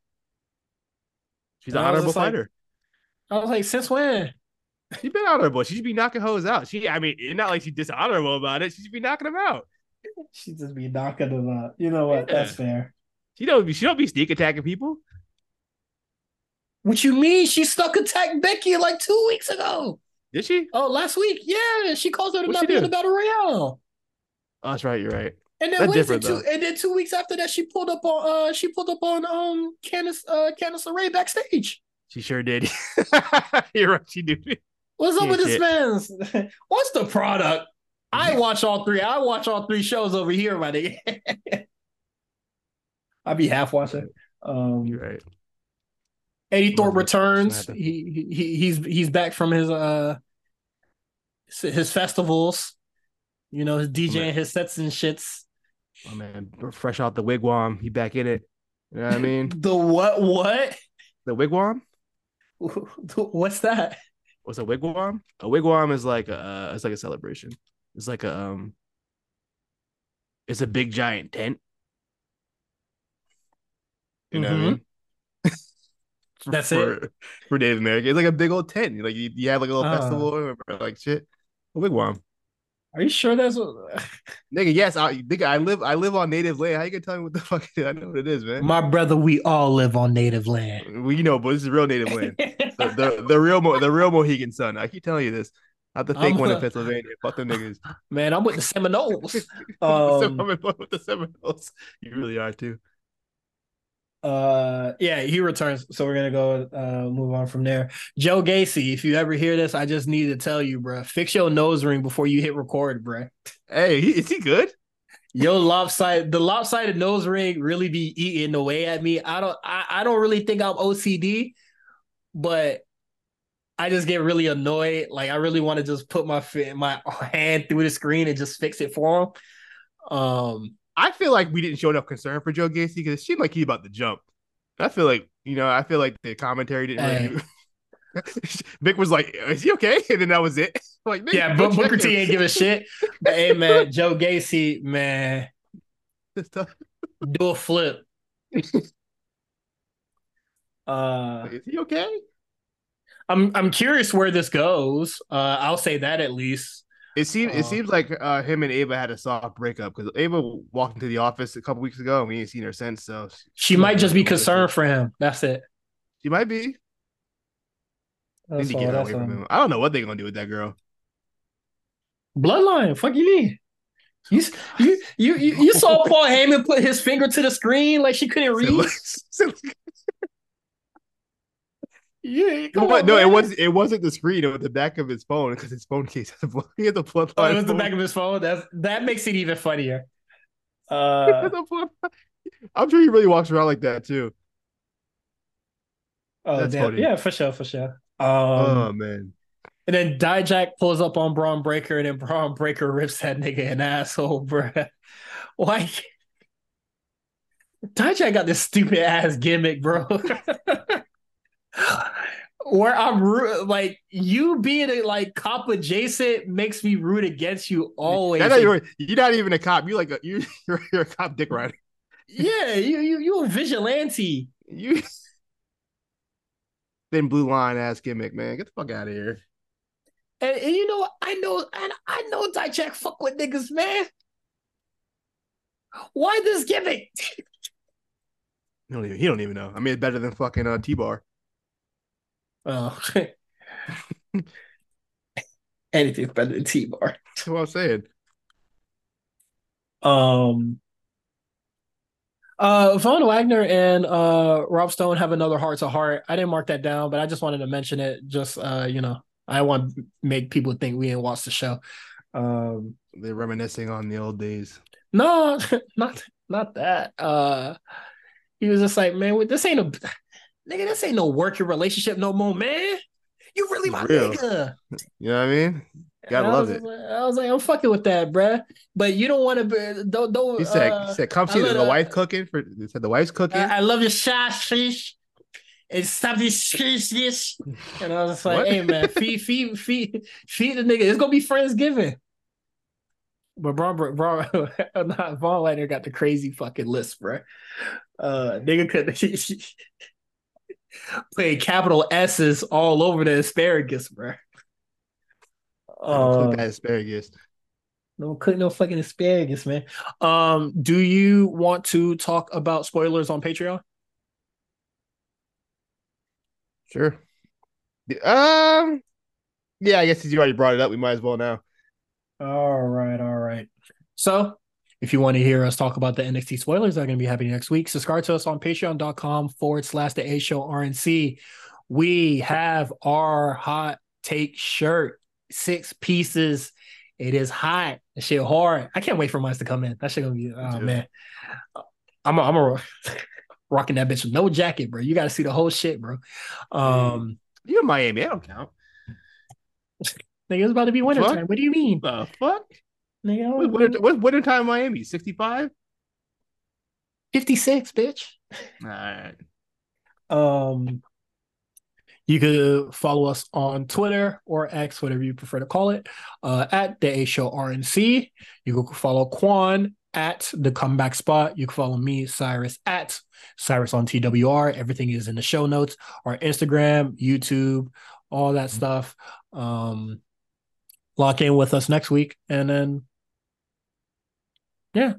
She's an honorable fighter. Like, I was like, since when? She's been honorable. She should be knocking hoes out. She, I mean, not like she's dishonorable about it. She should be knocking them out. She just be knocking them out. You know what? Yeah. That's fair. She don't. be She don't be sneak attacking people. What you mean? She stuck attacked Becky like two weeks ago. Did she? Oh, last week. Yeah, she calls her to not be in the battle royale. Oh, that's right. You're right. And then wait two, and then two weeks after that, she pulled up on uh she pulled up on um Candice uh Candice LeRae backstage. She sure did. You're right, she did. What's up with this man's? What's the product? I watch all three. I watch all three shows over here, my nigga. I'd be half watching. Um, You're right. Eddy Thorpe returns. He, he he's he's back from his uh his festivals. You know, his DJing, his sets and shits. Oh man, fresh out the wigwam, he back in it. You know what I mean? the what? What? The wigwam? What's that? What's a wigwam? A wigwam is like a it's like a celebration. It's like a um, it's a big giant tent. You know mm-hmm. what I mm-hmm. mean? That's for, it for Native American. It's like a big old tent. Like you, you have like a little uh, festival or like shit. A wigwam. Are you sure that's what? nigga, yes, I nigga, I live I live on native land. How you gonna tell me what the fuck it is? I know what it is, man. My brother, we all live on native land. You know, but this is real native land. the, the, the real Mo, the real Mohegan Sun. I keep telling you this. Not the fake I'm one in Pennsylvania. Fuck them niggas. Man, I'm with the Seminoles. um, I'm with the Seminoles. You really are too uh yeah he returns so we're gonna go uh move on from there joe gacy if you ever hear this i just need to tell you bro fix your nose ring before you hit record bro hey is he good yo lopsided the lopsided nose ring really be eating away at me i don't i, I don't really think i'm ocd but I just get really annoyed. Like I really want to just put my my hand through the screen and just fix it for him. Um, I feel like we didn't show enough concern for Joe Gacy because it seemed like he about to jump. I feel like you know, I feel like the commentary didn't. Hey. Really... Vic was like, "Is he okay?" And then that was it. like, yeah, but Booker T ain't give a shit. But hey, man, Joe Gacy, man, do a flip. uh, is he okay? I'm I'm curious where this goes. Uh, I'll say that at least. It seems uh, it seems like uh, him and Ava had a soft breakup because Ava walked into the office a couple weeks ago and we ain't seen her since. So she, she might just be concerned for him. That's it. She might be. That's all, get away from him. I don't know what they're gonna do with that girl. Bloodline, fuck you mean? You you you you, you saw Paul Heyman put his finger to the screen like she couldn't read. Yeah, no, on, no, it was it wasn't the screen. It was the back of his phone because his phone case has a he had the bloodline. Oh, it was the back of his phone. That that makes it even funnier. Uh, I'm sure he really walks around like that too. Oh That's damn. yeah, for sure, for sure. Um, oh man. And then Dijak pulls up on Bron Breakker, and then Bron Breakker rips that nigga an asshole, bro. Why? Dijak got this stupid ass gimmick, bro. where I'm like you being a like cop adjacent makes me root against you always. Not you're, you're not even a cop. You like a you you're, you're a cop dick rider. Yeah, you you you a vigilante. You thin blue line ass gimmick, man. Get the fuck out of here. And, and you know, I know, and I know Dijak fuck with niggas, man. Why this gimmick? he don't even he don't even know. I mean, it's better than fucking uh, T Bar. Oh. Anything's better than T Bar. That's what I'm saying. Um uh Von Wagner and uh Rob Stone have another heart to heart. I didn't mark that down, but I just wanted to mention it. Just uh, you know, I want to make people think we didn't watch the show. Um they're reminiscing on the old days. No, not not that. Uh he was just like, man, this ain't a nigga, this ain't no working relationship no more, man. You really my Real. nigga. You know what I mean? Gotta love it. I was like, I'm fucking with that, bruh. But you don't want to. Don't. don't he said, uh, he said, come see the, the wife cooking. For he said the wife's cooking. I, I love your fish. And stop this this. And I was like, hey man, feed, feed, feed, feed the nigga. It's gonna be Friendsgiving. But Braun, Braun, not Von Wagner got the crazy fucking list, bro. Uh, nigga could putting capital S's all over the asparagus, bro. Uh, that asparagus. No cook no fucking asparagus, man. Um, do you want to talk about spoilers on Patreon? Sure. Um, yeah, I guess since you already brought it up, we might as well now. All right, all right. So if you want to hear us talk about the NXT spoilers that are going to be happening next week, subscribe to us on patreon.com forward slash the A Show RNC. We have our hot take shirt, six pieces. It is hot. That shit hard. I can't wait for mine to come in. That shit gonna be oh man. I'm a, I'm a rocking that bitch with no jacket, bro. You gotta see the whole shit, bro. Um you're in Miami. I don't count. Nigga, it's about to be winter time. What do you mean? The fuck? Nigga, what, what's winter time Miami? 65? 56, bitch. All right. Um, you could follow us on Twitter or X, whatever you prefer to call it, uh, at the A Show RNC. You can follow Quan at the comeback spot. You can follow me, Cyrus, at Cyrus on TWR. Everything is in the show notes. Our Instagram, YouTube, all that mm-hmm. stuff. Um, lock in with us next week, and then yeah,